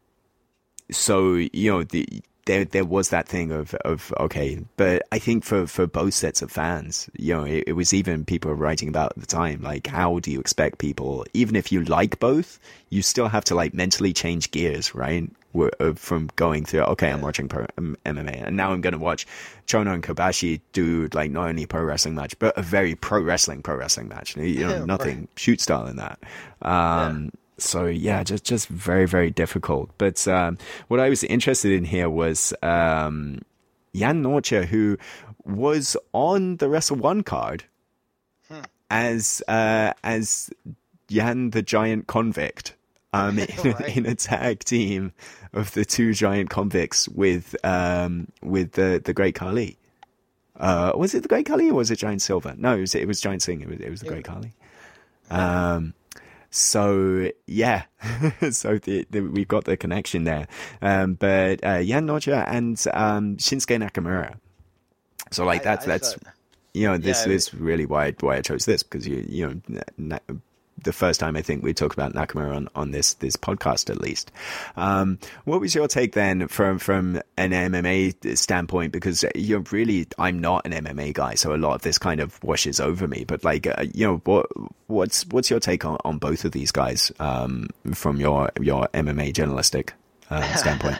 so you know the there there was that thing of of okay, but I think for for both sets of fans, you know, it, it was even people writing about at the time like how do you expect people, even if you like both, you still have to like mentally change gears, right? From going through, okay, I'm watching pro, um, MMA, and now I'm going to watch Chono and Kobashi do like not only a pro wrestling match, but a very pro wrestling pro wrestling match. You know, Yeah, nothing shoot style in that. Um, so yeah, just just very very difficult. But um, what I was interested in here was um, Jan Nortje, who was on the Wrestle One card as uh, as Jan the Giant Convict. Um, in, Right. in a tag team of the two giant convicts with um, with the the Great Khali. Uh, was it the Great Khali or was it Giant Silver? No, it was, it was Giant Singh. It was, it was the Great Khali. Um, so yeah, so the, the, we've got the connection there. Um, but uh, Jan Nortje and um, Shinsuke Nakamura. So like I- that's I that's thought- you know this Yeah, is really why why I chose this because you you know the first time I think we talked about Nakamura on, on this this podcast at least. Um, what was your take then from from an MMA standpoint? Because you're really I'm not an MMA guy, so a lot of this kind of washes over me. But like uh, you know what what's what's your take on, on both of these guys um, from your your MMA journalistic uh, standpoint?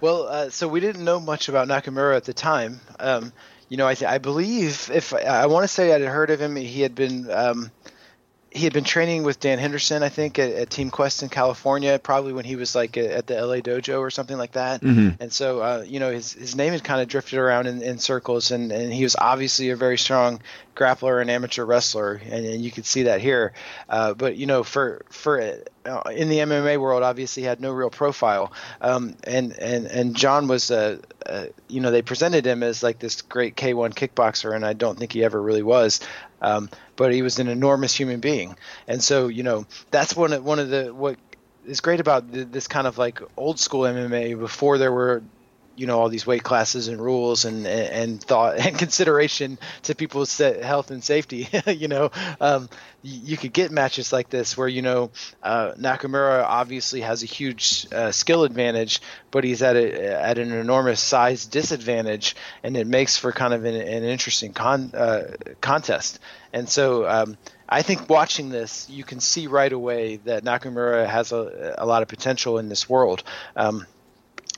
Well, uh, so we didn't know much about Nakamura at the time. Um, you know, I, th- I believe if I want to say I had heard of him, he had been um, he had been training with Dan Henderson, I think, at, at, Team Quest in California, probably when he was like at the LA Dojo or something like that. Mm-hmm. And so, uh, you know, his, his name had kind of drifted around in, in circles, and, and he was obviously a very strong grappler and amateur wrestler, and, and you could see that here. Uh, but you know, for for uh, in the MMA world, obviously had no real profile, um, and and and John was a, uh, you know they presented him as like this great K1 kickboxer, and I don't think he ever really was. Um, but he was an enormous human being, and so you know that's one of one of the what is great about this kind of like old school MMA before there were you know all these weight classes and rules and and thought and consideration to people's health and safety you know um, you could get matches like this where you know uh, Nakamura obviously has a huge uh, skill advantage but he's at a, at an enormous size disadvantage and it makes for kind of an, an interesting con, uh, contest and so um, I think watching this, you can see right away that Nakamura has a, a lot of potential in this world. Um,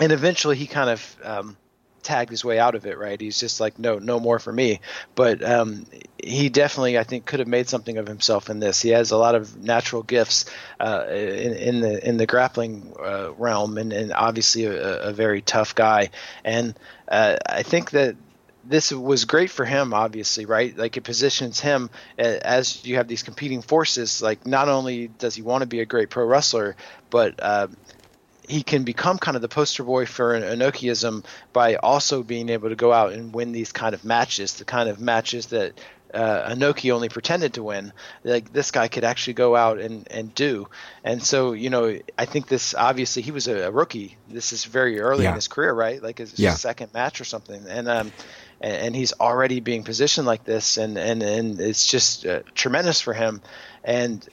and eventually he kind of um, tagged his way out of it. Right? He's just like, no, no more for me. But um, he definitely, I think, could have made something of himself in this. He has a lot of natural gifts uh, in, in, the in the grappling uh, realm, and, and obviously a, a, very tough guy. And uh, I think that this was great for him obviously right like it positions him as you have these competing forces like not only does he want to be a great pro wrestler but uh, he can become kind of the poster boy for Inokiism by also being able to go out and win these kind of matches, the kind of matches that uh, Inoki only pretended to win. Like this guy could actually go out and, and do. And so, you know, I think this obviously he was a, a rookie. This is very early yeah. in his career, right? Like his yeah. second match or something. And um, and, and, he's already being positioned like this, and and and it's just uh, tremendous for him. And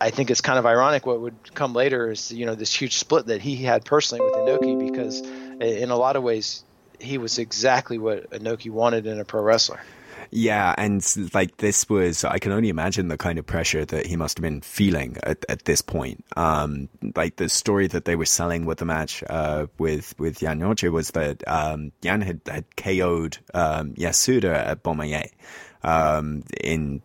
I think it's kind of ironic what would come later is you know this huge split that he had personally with Inoki because in a lot of ways he was exactly what Inoki wanted in a pro wrestler. Yeah, and like this was, I can only imagine the kind of pressure that he must have been feeling at, at this point. Um, like the story that they were selling with the match uh, with with Jan Nortje was that um, Yan had, had KO'd um, Yasuda at Bomaye um, in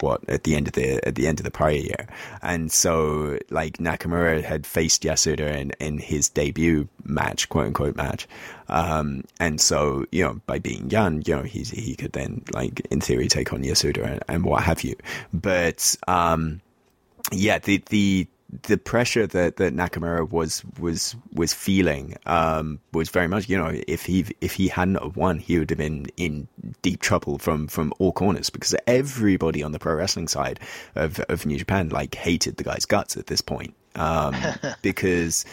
what at the end of the at the end of the prior year, and so like Nakamura had faced Yasuda in, in his debut match, quote unquote match, um, and so you know by being young, you know he he could then like in theory take on Yasuda and, and what have you, but um, yeah, the the the pressure that, that Nakamura was was was feeling um, was very much you know if he if he hadn't won he would have been in deep trouble from from all corners because everybody on the pro wrestling side of of New Japan like hated the guy's guts at this point. Um, because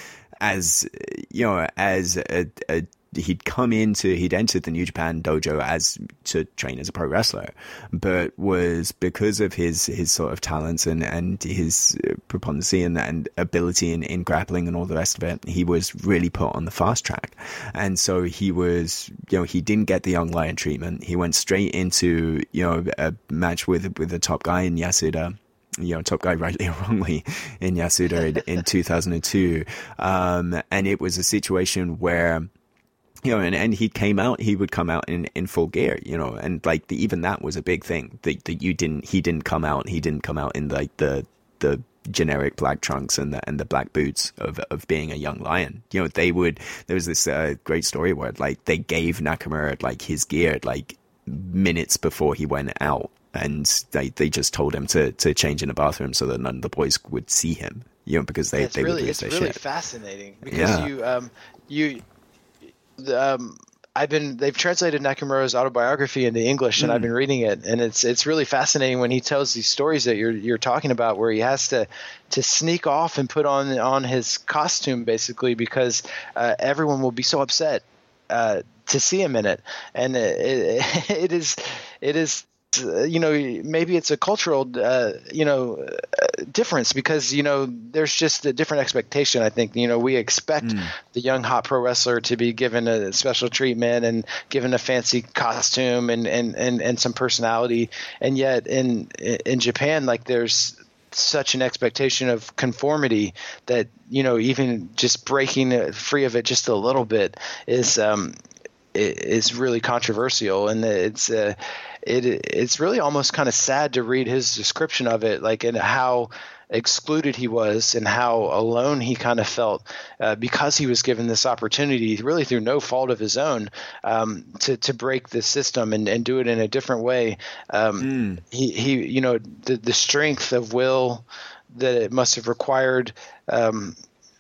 as you know as a, a he'd come into he'd entered the New Japan dojo as to train as a pro wrestler, but was because of his his sort of talents and and his preponderancy and, and ability in, in grappling and all the rest of it, he was really put on the fast track, and so he was you know he didn't get the young lion treatment. He went straight into you know a match with with the top guy in Yasuda you know, top guy rightly or wrongly in Yasuda in, in 2002. Um, and it was a situation where you know, and, and he came out, he would come out in, in full gear, you know, and like the, even that was a big thing that, that you didn't, he didn't come out, he didn't come out in like the, the generic black trunks and the, and the black boots of, of being a young lion. You know, they would, there was this uh, great story where like they gave Nakamura like his gear like minutes before he went out and they, they just told him to, to change in the bathroom so that none of the boys would see him. You know, because they, it's they really, would lose it's really shit. fascinating because Yeah. you um you um I've been they've translated Nakamura's autobiography into English and I've been reading it and it's it's really fascinating when he tells these stories that you're you're talking about where he has to to sneak off and put on on his costume basically because uh, everyone will be so upset uh, to see him in it. And it, it, it is it is you know maybe it's a cultural uh, you know uh, difference because you know there's just a different expectation i think. You know we expect the young hot pro wrestler to be given a special treatment and given a fancy costume and and and, and some personality. And yet in in japan like there's such an expectation of conformity that you know even just breaking free of it just a little bit is um, is really controversial, and it's uh, it it's really almost kind of sad to read his description of it, like and how excluded he was and how alone he kind of felt uh, because he was given this opportunity, really through no fault of his own, um, to to break the system and, and do it in a different way. Um, mm. He he, you know, the the strength of will that it must have required. Um,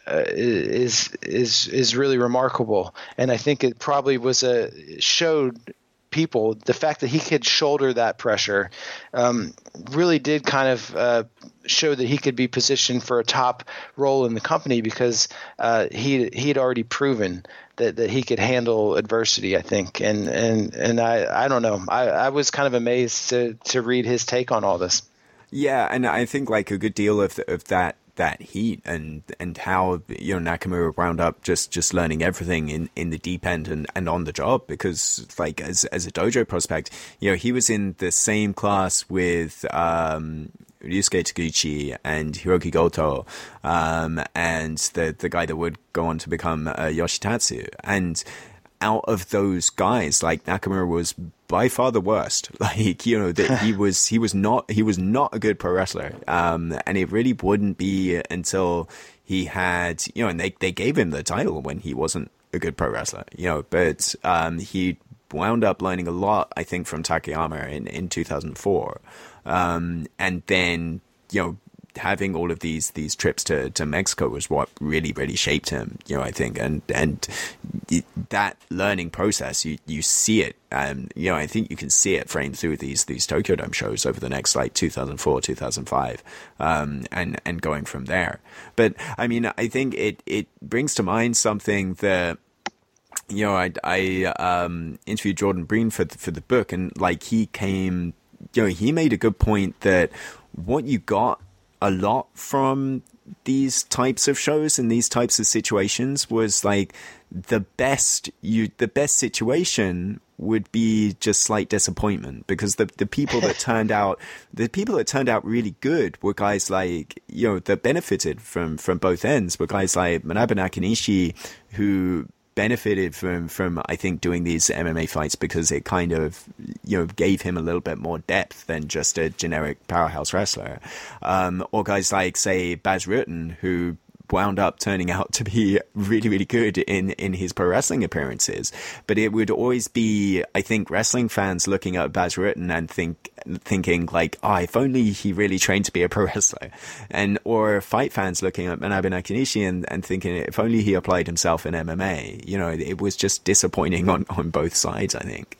uh, is is is really remarkable, and I think it probably was a showed people the fact that he could shoulder that pressure um, really did kind of uh, show that he could be positioned for a top role in the company because uh, he he had already proven that, that he could handle adversity. I think, and and and I I don't know. I, I was kind of amazed to to read his take on all this. Yeah, and I think like a good deal of of that that heat and and how you know Nakamura wound up just just learning everything in in the deep end and and on the job because like as as a dojo prospect you know he was in the same class with um Ryusuke Taguchi and Hiroki Goto, um, and the the guy that would go on to become uh, Yoshitatsu. And out of those guys, like Nakamura was by far the worst. Like you know that he was he was not he was not a good pro wrestler. Um, and it really wouldn't be until he had you know, and they they gave him the title when he wasn't a good pro wrestler. You know, but um, he wound up learning a lot, I think, from Takayama in in 2004. Um, and then you know having all of these these trips to, to Mexico was what really really shaped him. You know, I think, and and that learning process, you you see it. Um, you know, I think you can see it framed through these these Tokyo Dome shows over the next like 2004, 2005, um, and and going from there. But I mean, I think it it brings to mind something that you know, I I um, interviewed Jordan Breen for the, for the book, and like he came, you know, he made a good point that what you got a lot from these types of shows and these types of situations was like the best you the best situation would be just slight disappointment because the the people that turned out the people that turned out really good were guys like you know that benefited from from both ends were guys like Manabu Nakanishi who benefited from from I think doing these MMA fights because it kind of you know gave him a little bit more depth than just a generic powerhouse wrestler. Um, or guys like say Bas Rutten who wound up turning out to be really, really good in, in his pro wrestling appearances. But it would always be, I think, wrestling fans looking at Bas Rutten and think, thinking like, oh, if only he really trained to be a pro wrestler. And, or fight fans looking at Manabu Nakanishi and, and thinking if only he applied himself in MMA. You know, it was just disappointing on, on both sides, I think.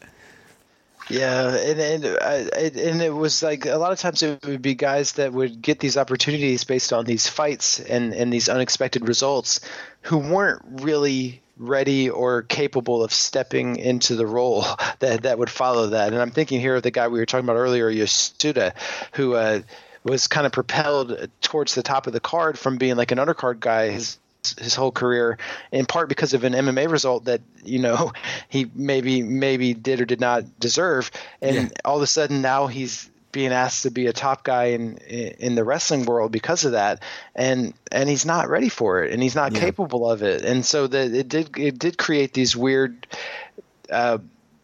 Yeah, and and, uh, and it was like a lot of times it would be guys that would get these opportunities based on these fights and and these unexpected results, who weren't really ready or capable of stepping into the role that that would follow that. And I'm thinking here of the guy we were talking about earlier, Yasuda, who. Uh, was kind of propelled towards the top of the card from being like an undercard guy his his whole career in part because of an MMA result that you know he maybe maybe did or did not deserve and yeah. all of a sudden now he's being asked to be a top guy in in the wrestling world because of that and and he's not ready for it and he's not yeah. capable of it and so that it did it did create these weird uh,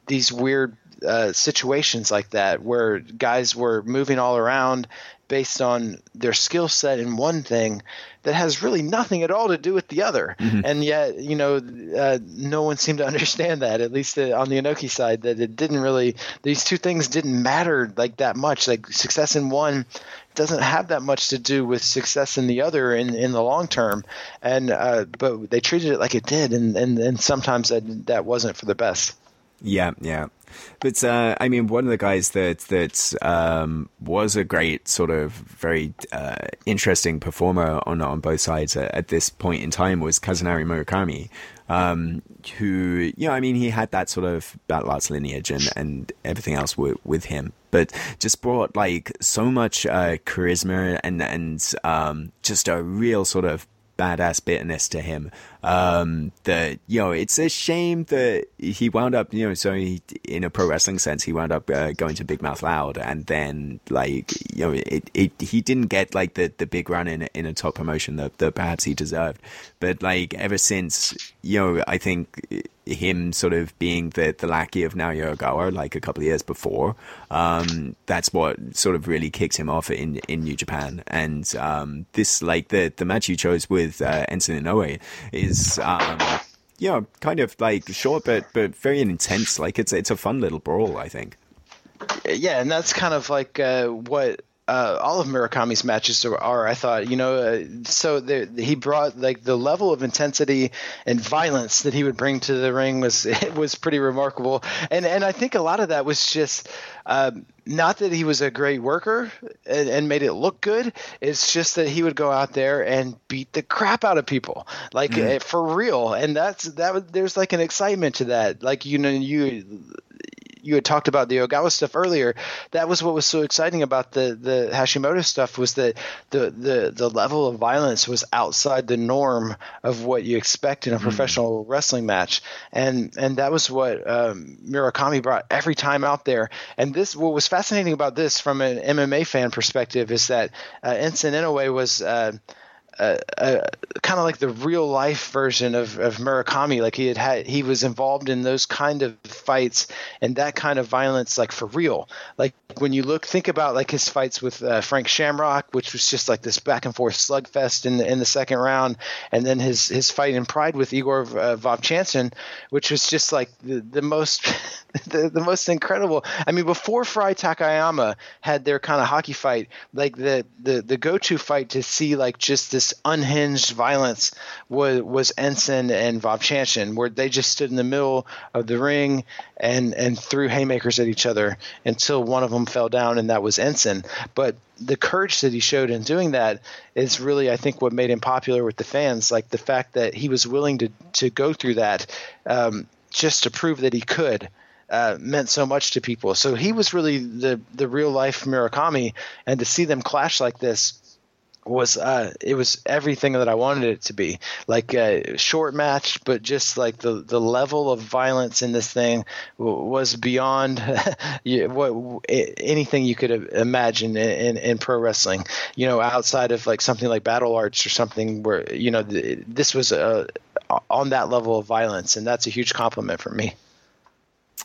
these weird uh, situations like that where guys were moving all around based on their skill set in one thing that has really nothing at all to do with the other. Mm-hmm. And yet, you know, uh, no one seemed to understand that, at least uh, on the Inoki side, that it didn't really, these two things didn't matter like that much. Like success in one doesn't have that much to do with success in the other in, in the long term. And, uh, but they treated it like it did. And, and, and sometimes that, that wasn't for the best. Yeah, yeah. But uh, I mean, one of the guys that that um, was a great sort of very uh, interesting performer on on both sides at, at, this point in time was Kazunari Murakami, um, who you know, I mean, he had that sort of battle arts lineage and and everything else with, with him, but just brought like so much uh, charisma and and um, just a real sort of badass bitterness to him Um, that you know, it's a shame that he wound up, you know, so he, in a pro wrestling sense, he wound up uh, going to Big Mouth Loud, and then like you know, it, it he didn't get like the the big run in in a top promotion that that perhaps he deserved. But like ever since, you know, I think him sort of being the, the lackey of Naoya Ogawa like a couple of years before. Um, that's what sort of really kicked him off in, in New Japan. And um, this, like the, the match you chose with uh, Enson Inoue is, um, you know, kind of like short but but very intense. Like it's it's a fun little brawl, I think. Yeah, and that's kind of like uh, what uh, all of Murakami's matches are, I thought, you know, uh, so he brought like the level of intensity and violence that he would bring to the ring was it was pretty remarkable, and and I think a lot of that was just um, not that he was a great worker and, and, made it look good. It's just that he would go out there and beat the crap out of people, like mm. for real, and that's that. There's like an excitement to that, like you know you you had talked about the Ogawa stuff earlier. That was what was so exciting about the the Hashimoto stuff was that the the the level of violence was outside the norm of what you expect in a hmm. professional mm. wrestling match, and and that was what um, Murakami brought every time out there. And this what was fascinating about this from an MMA fan perspective is that uh, Enson Inoue was. Uh, kind of like the real life version of, of Murakami. Like he had had, he was involved in those kind of fights and that kind of violence, like for real. Like when you look, think about like his fights with uh, Frank Shamrock, which was just like this back and forth slugfest in the in the second round, and then his his fight in Pride with Igor uh, Vovchanchyn, which was just like the the most the, the most incredible. I mean, before Frye Takayama had their kind of hockey fight, like the the the go to fight to see like just this unhinged violence was was Enson and Vovchanchyn, where they just stood in the middle of the ring and and threw haymakers at each other until one of them fell down, and that was Enson. But the courage that he showed in doing that is really, I think, what made him popular with the fans. Like the fact that he was willing to to go through that um, just to prove that he could. Uh, meant so much to people. So he was really the the real life Murakami, and to see them clash like this was uh it was everything that I wanted it to be. Like a short match but just like the the level of violence in this thing was beyond what anything you could uh, imagine in, in pro wrestling. You know outside of like something like battle arts or something where you know this was uh, a on that level of violence and that's a huge compliment for me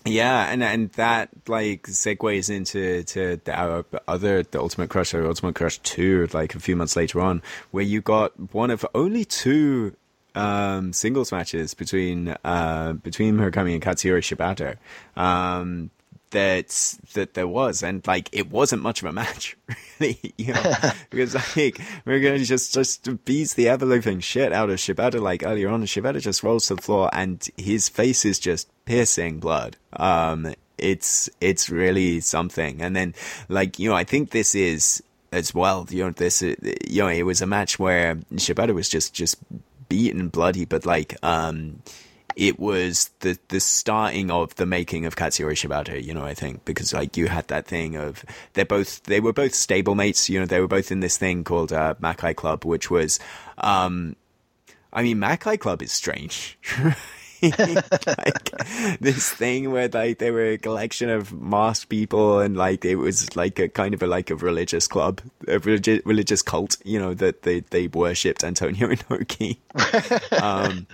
yeah, and and that like segues into to the, our other the Ultimate Crush or Ultimate Crush Two, like a few months later on, where you got one of only two um, singles matches between uh, between Murakami and Katsuyori Shibata. Um, that that there was, and like it wasn't much of a match, really, you know, because like we're gonna just just beats the ever living shit out of Shibata like earlier on. Shibata just rolls to the floor, and his face is just piercing blood. Um, it's it's really something, and then like you know, I think this is as well. You know, this you know, it was a match where Shibata was just just beaten bloody, but like um it was the the starting of the making of Katsuyori Shibata, you know, I think, because like you had that thing of they're both they were both stablemates, you know, they were both in this thing called uh, Makai Club, which was um I mean Makai Club is strange. like this thing where like they were a collection of masked people and like it was like a kind of a like a religious club, a religious religious cult, you know, that they they worshipped Antonio Inoki. um,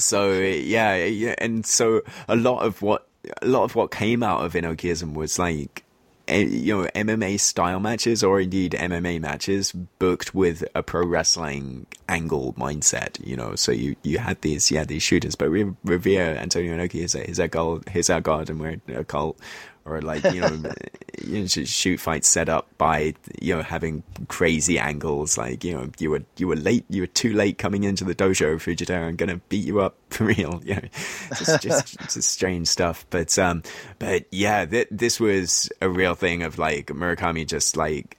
so yeah, yeah, and so a lot of what a lot of what came out of Inokiism was like eh, you know MMA style matches or indeed MMA matches booked with a pro wrestling angle mindset. You know, so you you had these yeah these shooters, but we revere Antonio Inoki is a, is our god, he's our god, and we're a cult or like you know, you know shoot fights set up by you know having crazy angles like you know you were you were late you were too late coming into the dojo Fujita I'm gonna beat you up for real you know. Just just, just strange stuff. But um but yeah th- this was a real thing of like Murakami just like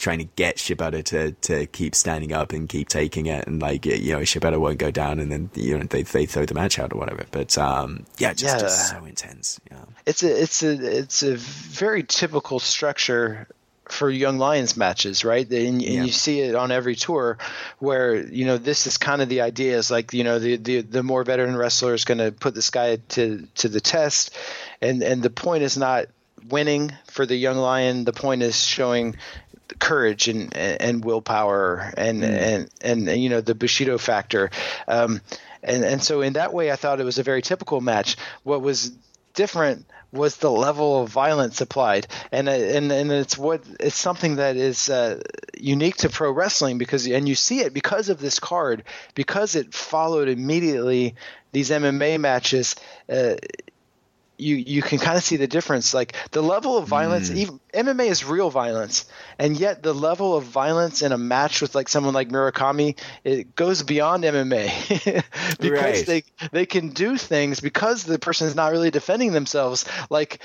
trying to get Shibata to, to keep standing up and keep taking it, and like you know Shibata won't go down, and then you know they they throw the match out or whatever. But um, yeah, just, yeah. just so intense. Yeah, it's a it's a it's a very typical structure for young lions matches right and, and Yeah. you see it on every tour where you know this is kind of the idea is like you know the the, the more veteran wrestler is going to put this guy to to the test and and the point is not winning for the young lion the point is showing courage and and willpower and and, and and you know the bushido factor. Um and and so in that way I thought it was a very typical match. What was different was the level of violence applied. And and and it's what it's something that is uh, unique to pro wrestling because and you see it because of this card because it followed immediately these MMA matches uh, you you can kind of see the difference. Like the level of violence mm. even MMA is real violence and yet the level of violence in a match with like someone like Murakami it goes beyond MMA because Right. they they can do things because the person is not really defending themselves. Like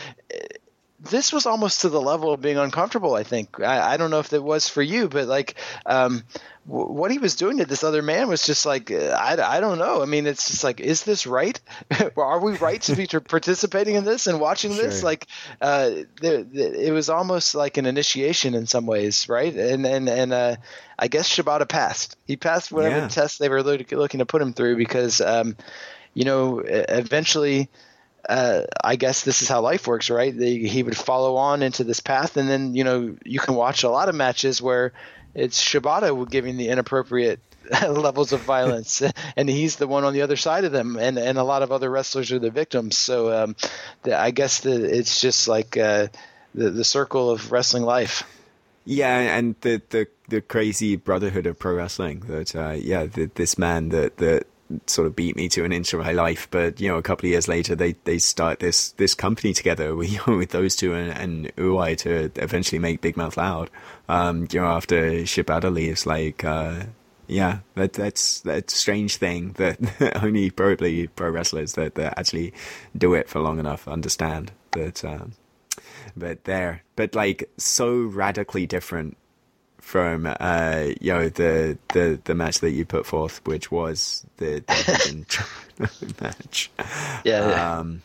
this was almost to the level of being uncomfortable i think. I, I don't know if it was for you but like um, w- what he was doing to this other man was just like I, I don't know. I mean it's just like is this right? Are we right to be participating in this and watching this? Like uh, it was almost like an initiation in some ways right? And and and uh, i guess shibata passed. He passed whatever Yeah. test they were look- looking to put him through because um, you know eventually uh, I guess this is how life works, right? They, he would follow on into this path, and then you know you can watch a lot of matches where it's Shibata giving the inappropriate levels of violence, and he's the one on the other side of them, and and a lot of other wrestlers are the victims. So um, the, I guess the, it's just like uh, the the circle of wrestling life. Yeah, and the the the crazy brotherhood of pro wrestling that uh, yeah, the, this man that that sort of beat me to an inch of my life, but you know, a couple of years later, they they start this this company together with with those two and, and to eventually make Big Mouth Loud. Um, you know, after Shibata leaves, like. Uh, yeah, that, that's that's strange thing that only probably pro wrestlers that, that actually do it for long enough understand that. Um, but there, but like so radically different from uh you know the the the match that you put forth, which was the, the match. Yeah, Um,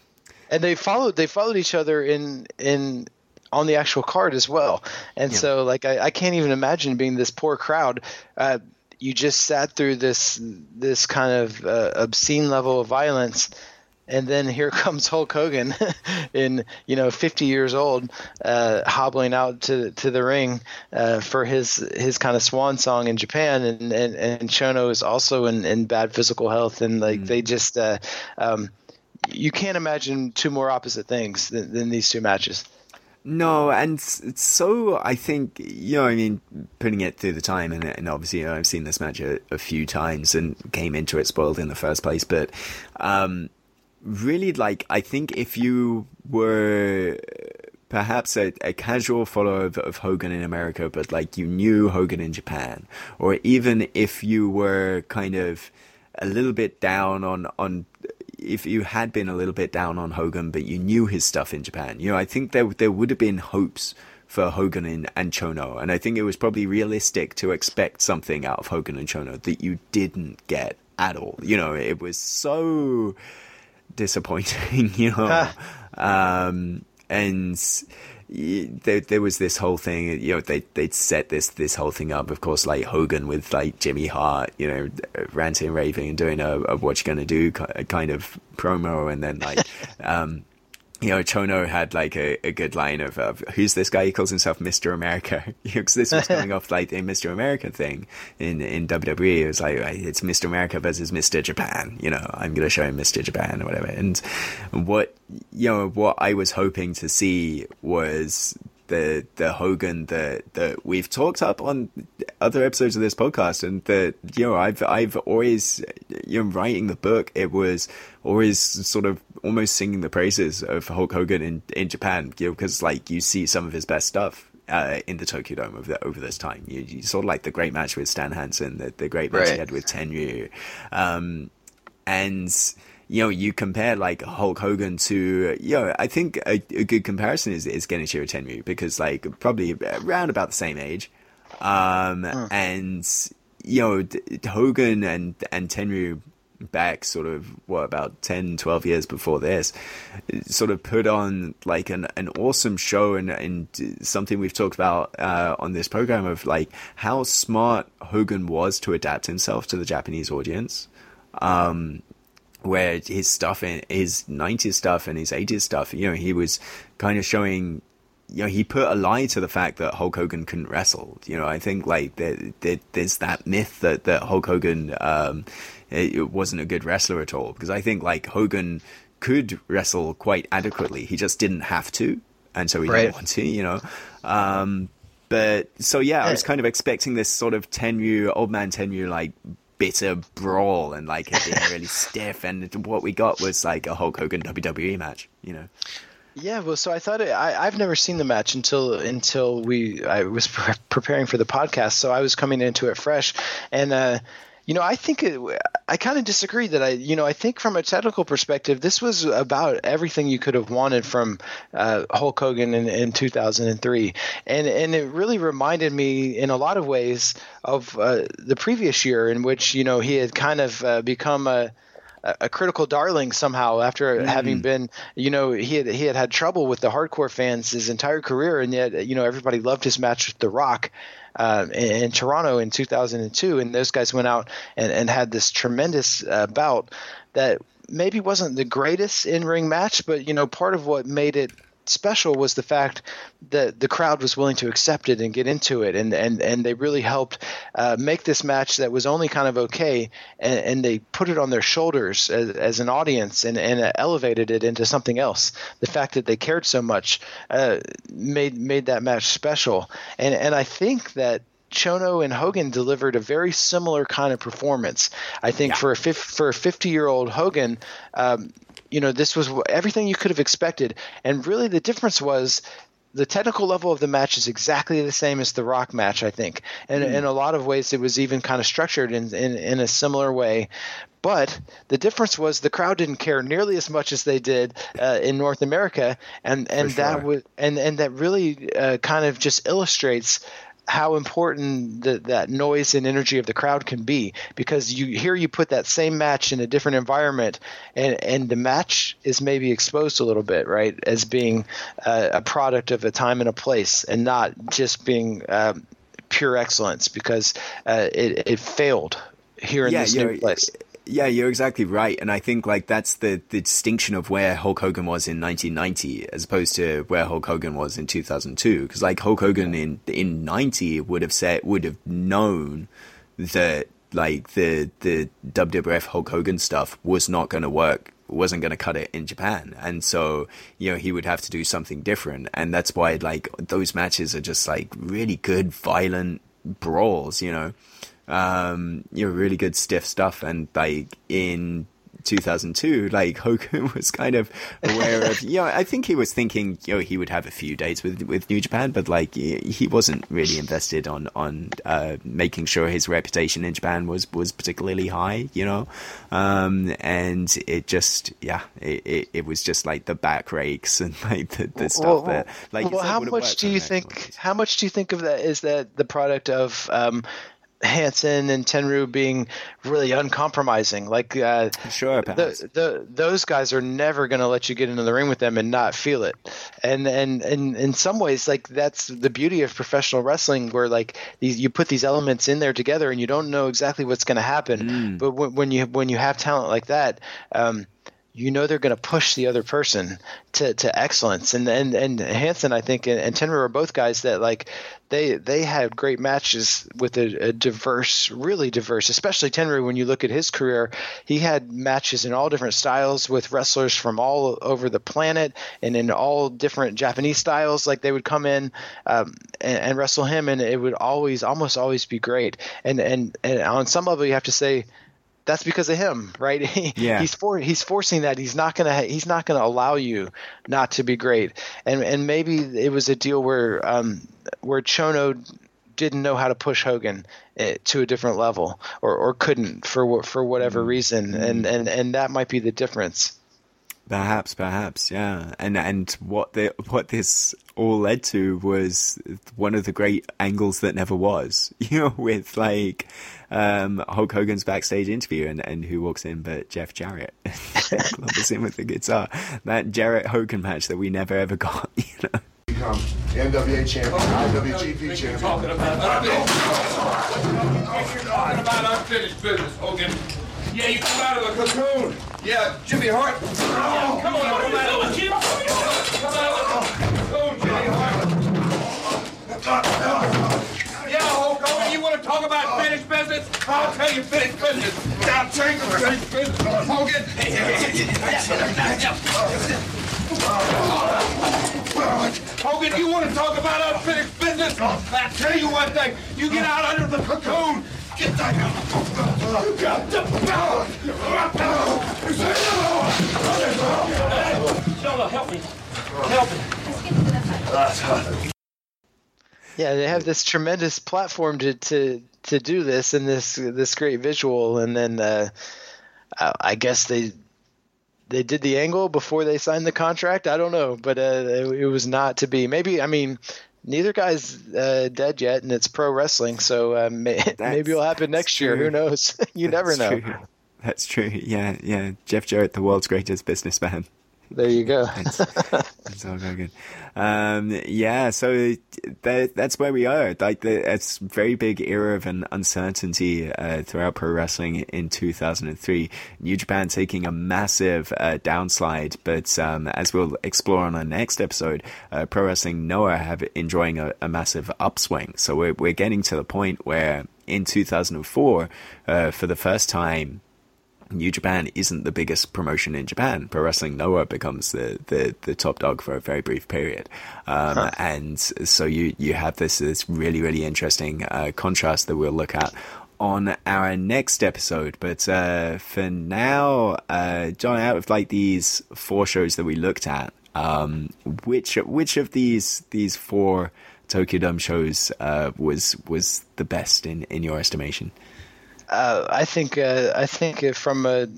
and they followed they followed each other in in on the actual card as well. And so like I, I can't even imagine being this poor crowd. Uh, you just sat through this this kind of uh, obscene level of violence and then here comes Hulk Hogan in you know 50 years old uh, hobbling out to to the ring uh, for his his kind of swan song in Japan. And and, and Chono is also in, in bad physical health. And like they just uh, um, you can't imagine two more opposite things than, than these two matches. No, and it's so I think you know I mean putting it through the time and, and obviously you know, I've seen this match a, a few times and came into it spoiled in the first place, but um, really like I think if you were perhaps a, a casual follower of, of Hogan in America, but like you knew Hogan in Japan, or even if you were kind of a little bit down on on if you had been a little bit down on Hogan, but you knew his stuff in Japan, you know, I think there there would have been hopes for Hogan and, and Chono, and I think it was probably realistic to expect something out of Hogan and Chono that you didn't get at all. You know, it was so disappointing, you know, um, and there, there was this whole thing, you know, they, they'd set this, this whole thing up, of course, like Hogan with like Jimmy Hart, you know, ranting and raving and doing a, a what you're gonna do kind of promo. And then like, um, you know, Chono had like a, a good line of, of who's this guy? He calls himself Mr. America. Because this was coming off like a Mr. America thing in, in WWE. It was like, it's Mr. America versus Mr. Japan. You know, I'm going to show him Mr. Japan or whatever. And what, you know, what I was hoping to see was the, the Hogan that, that we've talked up on other episodes of this podcast. And that, you know, I've, I've always, you know, writing the book, it was always sort of almost singing the praises of Hulk Hogan in, in Japan, you know, because like you see some of his best stuff. Uh, in the Tokyo Dome over, the, over this time, you, you saw like the great match with Stan Hansen, the, the great match he had with Tenryu, um, and you know you compare like Hulk Hogan to you know I think a, a good comparison is is Genichiro Tenryu because like probably around about the same age, um, and you know D- Hogan and and Tenryu back sort of what about 10 12 years before this sort of put on like an, an awesome show and, and something we've talked about uh, on this program of like how smart hogan was to adapt himself to the japanese audience. Um, where his stuff in his 90s stuff and his 80s stuff you know he was kind of showing you know, he put a lie to the fact that Hulk Hogan couldn't wrestle. You know, I think like there, there, there's that myth that, that Hulk Hogan um, it wasn't a good wrestler at all because I think like Hogan could wrestle quite adequately. He just didn't have to, and so he Right. didn't want to. You know. Um, but so yeah, I was kind of expecting this sort of Tenryu, old man Tenryu, like bitter brawl and like it being really stiff, and what we got was like a Hulk Hogan WWE match. You know. Yeah, well, so I thought it, I, I've never seen the match until until we I was pre- preparing for the podcast, so I was coming into it fresh, and uh, you know I think it, I kind of disagree that I you know I think from a technical perspective this was about everything you could have wanted from uh, Hulk Hogan in, in 2003, and and it really reminded me in a lot of ways of uh, the previous year in which you know he had kind of uh, become a a critical darling somehow after having been you know he had he had had trouble with the hardcore fans his entire career and yet you know everybody loved his match with the rock uh, in, in Toronto in 2002 and those guys went out and, and had this tremendous uh, bout that maybe wasn't the greatest in-ring match but you know part of what made it special was the fact that the crowd was willing to accept it and get into it, and and and they really helped uh, make this match that was only kind of okay, and, and they put it on their shoulders as, as an audience and and elevated it into something else. The fact that they cared so much uh, made made that match special, and and I think that. Chono and Hogan delivered a very similar kind of performance. I think for a fif- for a 50 year old Hogan, um, you know, this was everything you could have expected. And really, the difference was the technical level of the match is exactly the same as the Rock match, I think. And in a lot of ways, it was even kind of structured in, in, in a similar way. But the difference was the crowd didn't care nearly as much as they did uh, in North America, and and that sure. was and and that really uh, kind of just illustrates how important the, that noise and energy of the crowd can be. Because you here you put that same match in a different environment and and the match is maybe exposed a little bit right as being uh, a product of a time and a place and not just being um, pure excellence because uh, it, it failed here in this new place Yeah, you're exactly right, and I think like that's the, the distinction of where Hulk Hogan was in 1990 as opposed to where Hulk Hogan was in 2002. Because like Hulk Hogan in in 90 would have said would have known that like the the WWF Hulk Hogan stuff was not going to work wasn't going to cut it in Japan and so you know he would have to do something different and that's why like those matches are just like really good violent brawls you know um, you know, really good stiff stuff. And like in 2002, like Hogan was kind of aware of, you know, I think he was thinking, you know, he would have a few dates with, with New Japan, but like he wasn't really invested on, on, uh, making sure his reputation in Japan was, was particularly high, you know? Um, and it just, yeah, it, it, it was just like the back rakes and like the, the stuff that, like, well, how much do you think? How much do you think of that? Is that the product of um, Hansen and Tenryu being really uncompromising? Like, uh, Sure, the, the those guys are never going to let you get into the ring with them and not feel it. And and and in some ways, like that's the beauty of professional wrestling, where like these you put these elements in there together, and you don't know exactly what's going to happen. Mm. But when, when you when you have talent like that. Um, you know they're going to push the other person to, to excellence. And and and Hansen, I think, and, and Tenryu are both guys that like they they had great matches with a, a diverse, really diverse, especially Tenryu. When you look at his career, he had matches in all different styles with wrestlers from all over the planet and in all different Japanese styles. Like they would come in um, and, and wrestle him, and it would always, almost always be great. And and and on some level, you have to say that's because of him, right? He, Yeah. He's for he's forcing that. He's not gonna he's not gonna allow you not to be great. And and maybe it was a deal where um where Chono didn't know how to push Hogan eh, to a different level or, or couldn't for for whatever reason and, and and that might be the difference. Perhaps, perhaps, yeah. And and what the what this all led to was one of the great angles that never was. You know, with like um, Hulk Hogan's backstage interview, and, and who walks in but Jeff Jarrett clubbers in with the guitar. That Jarrett Hogan match that we never ever got. You know. Become NWA champion, IWGP champion. Talking about talking about unfinished business, Hogan. Yeah, you come out of the cocoon. Yeah, Jimmy Hart. Yeah, come on, come out of the Come out of the cocoon, Jimmy Hart. Yeah, Hulk Hogan, you want to talk about finished business? I'll tell you finished business. I'll tell you finished business. Hogan. Hey, Hogan, you want to talk about unfinished business? I'll tell you one thing. You get out under the cocoon. Get that You got the power. Shola, help me. Help me. Yeah, they have this tremendous platform to to to do this and this this great visual, and then uh, I I guess they they did the angle before they signed the contract. I don't know, but uh, it, it was not to be. Maybe I mean. Neither guy's uh, dead yet, and it's pro wrestling, so uh, may, maybe it'll happen next year. Who knows? you never know. True. That's true. Yeah, yeah. Jeff Jarrett, the world's greatest businessman. There you go. It's all very good. Um, yeah, so that, that's where we are. Like, the, it's very big era of an uncertainty uh, throughout pro wrestling in 2003. New Japan taking a massive uh, downslide, but um, as we'll explore on our next episode, uh, pro wrestling Noah have enjoying a, a massive upswing. So we're we're getting to the point where in 2004, uh, for the first time. New Japan isn't the biggest promotion in Japan. Pro Wrestling Noah becomes the, the, the top dog for a very brief period. Um, And so you, you have this, this really, really interesting uh, contrast that we'll look at on our next episode. But uh, for now, uh, John, out of like these four shows that we looked at, um, which which of these these four Tokyo Dome shows uh, was was the best in, in your estimation? Uh, I think uh, I think from a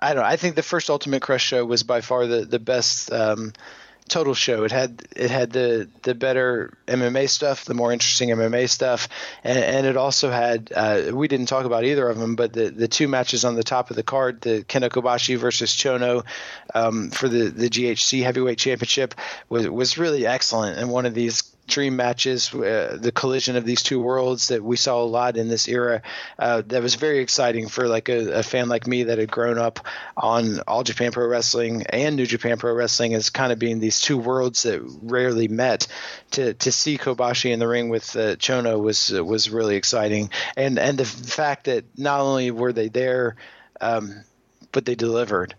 I don't know. I think the first Ultimate Crush show was by far the the best um, total show. It had it had the the better MMA stuff, the more interesting MMA stuff, and, and it also had uh, we didn't talk about either of them, but the the two matches on the top of the card, the Kenta Kobashi versus Chono um, for the the GHC Heavyweight Championship was was really excellent, and one of these dream matches, uh, the collision of these two worlds that we saw a lot in this era. Uh, that was very exciting for like a, a, fan like me that had grown up on All Japan Pro Wrestling and New Japan Pro Wrestling as kind of being these two worlds that rarely met. To to see Kobashi in the ring with uh, Chono was was really exciting, and and the fact that not only were they there, um, but they delivered.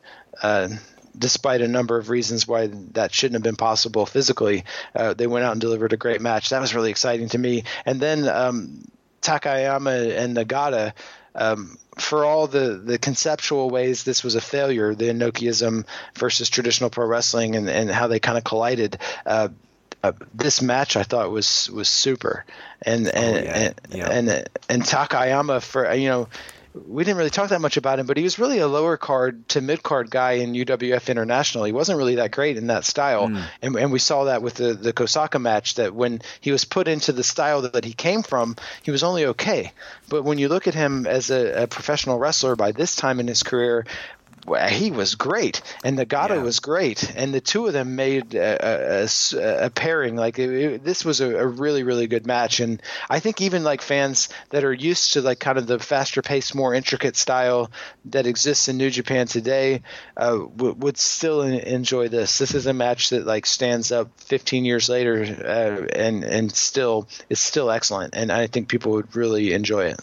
Despite a number of reasons why that shouldn't have been possible physically, uh, they went out and delivered a great match. That was really exciting to me. And then um, Takayama and Nagata. Um, for all the, the conceptual ways this was a failure, the Inokiism versus traditional pro wrestling and, and how they kind of collided, uh, uh, this match I thought was was super, and and Oh, yeah. and, Yeah. and and Takayama for you know we didn't really talk that much about him, but he was really a lower card to mid card guy in UWF International. He wasn't really that great in that style, hmm. and, and we saw that with the the Kosaka match. That when he was put into the style that, that he came from, he was only okay. But when you look at him as a, a professional wrestler by this time in his career. He was great, and Nagata Yeah. was great, and the two of them made a pairing. Like it, it- this was a, a really, really good match, and I think even like fans that are used to like kind of the faster paced, more intricate style that exists in New Japan today uh, w- would still en- enjoy this. This is a match that like stands up 15 years later, uh, and and still is still excellent, and I think people would really enjoy it.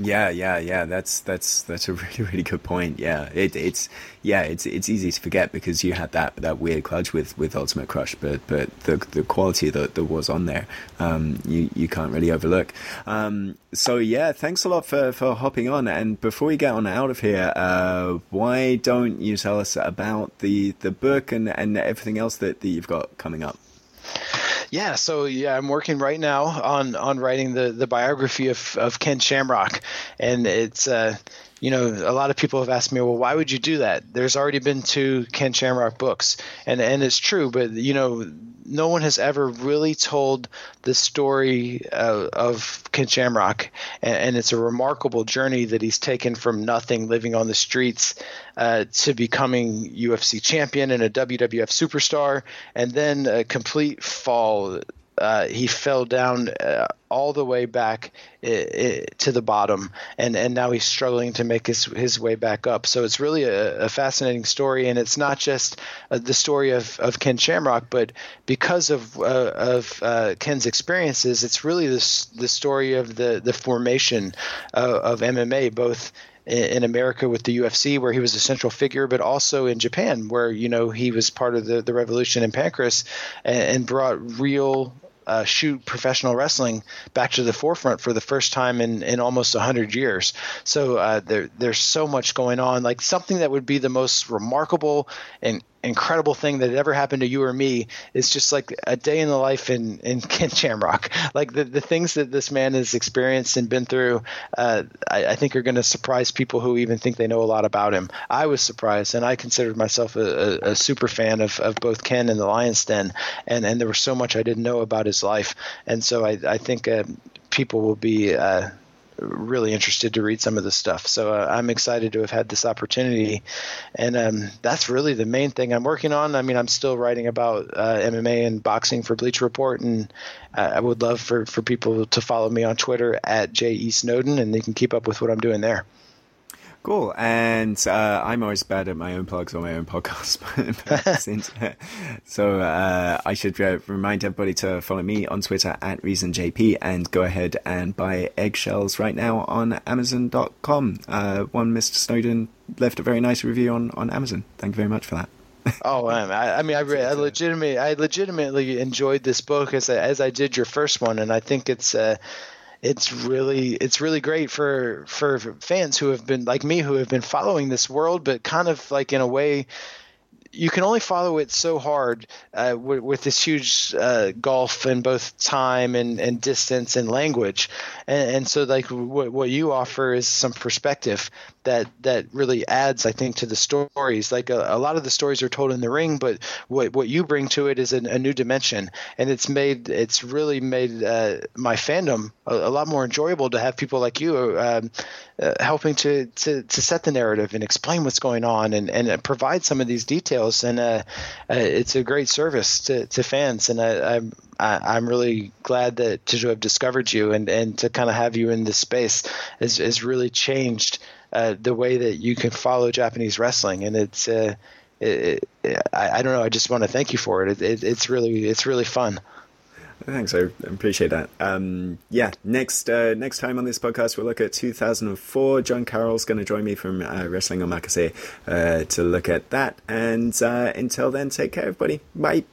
Yeah, yeah, yeah. That's that's that's a really really good point. Yeah, it, it's yeah, it's it's easy to forget because you had that that weird clutch with with Ultimate Crush, but but the the quality that that was on there, um, you you can't really overlook. Um, so yeah, thanks a lot for for hopping on. And before we get on out of here, uh, why don't you tell us about the the book and and everything else that that you've got coming up? Yeah, so yeah, I'm working right now on on writing the the biography of of Ken Shamrock, and it's uh you know, a lot of people have asked me, well, why would you do that? There's already been two Ken Shamrock books, and and it's true, but you know, no one has ever really told the story uh, of Ken Shamrock, and, and, it's a remarkable journey that he's taken from nothing, living on the streets, uh, to becoming UFC champion and a WWF superstar, and then a complete fall uh, he fell down uh, all the way back to the bottom, and, and now he's struggling to make his his way back up. So it's really a, a fascinating story, and it's not just uh, the story of, of Ken Shamrock, but because of uh, of uh, Ken's experiences, it's really this the story of the the formation of MMA, both in America with the UFC, where he was a central figure, but also in Japan, where you know he was part of the, the revolution in Pancrase and, and brought real uh, shoot professional wrestling back to the forefront for the first time in, in almost 100 years. So uh, there, there's so much going on. Like something that would be the most remarkable and incredible thing that ever happened to you or me is just like a day in the life in in Ken Shamrock. Like the the things that this man has experienced and been through, uh, I, I, think are going to surprise people who even think they know a lot about him. I was surprised, and I considered myself a, a, a super fan of, of both Ken and the Lions Den, and and there was so much I didn't know about his life, and so I I think uh, people will be. Uh, really interested to read some of this stuff. So uh, I'm excited to have had this opportunity, and um, that's really the main thing I'm working on. I mean, I'm still writing about uh, MMA and boxing for Bleacher Report, and uh, I would love for for people to follow me on Twitter at J E Snowden, and they can keep up with what I'm doing there. Cool. And uh, I'm always bad at my own plugs on my own podcast. so uh, I should uh, remind everybody to follow me on Twitter at ReasonJP and go ahead and buy eggshells right now on Amazon.com. Uh, one Mr. Snowden left a very nice review on, on Amazon. Thank you very much for that. oh. I, I mean, I, re- I legitimately, I legitimately enjoyed this book as I, as I did your first one, and I think it's uh, it's really it's really great for for fans who have been like me who have been following this world but kind of like in a way you can only follow it so hard uh, with, with, this huge uh, gulf in both time and, and distance and language. And, and so, like what, what you offer is some perspective that that really adds, I think, to the stories. Like a, a lot of the stories are told in the ring, but what what you bring to it is a, a new dimension, and it's made it's really made uh, my fandom a, a, lot more enjoyable to have people like you um, uh, helping to, to to set the narrative and explain what's going on and and provide some of these details. And uh, uh, it's a great service to, to fans, and I, I'm I, am really glad that to have discovered you and, and to kind of have you in this space has, has really changed uh, the way that you can follow Japanese wrestling, and it's uh, it, it, I, I, don't know. I just want to thank you for it. it. It's really it's really fun. Thanks, I appreciate that. Um, yeah, next uh, next time on this podcast, we'll look at 2004. John Carroll's going to join me from uh, Wrestling Omakase uh, to look at that. And uh, until then, take care, everybody. Bye.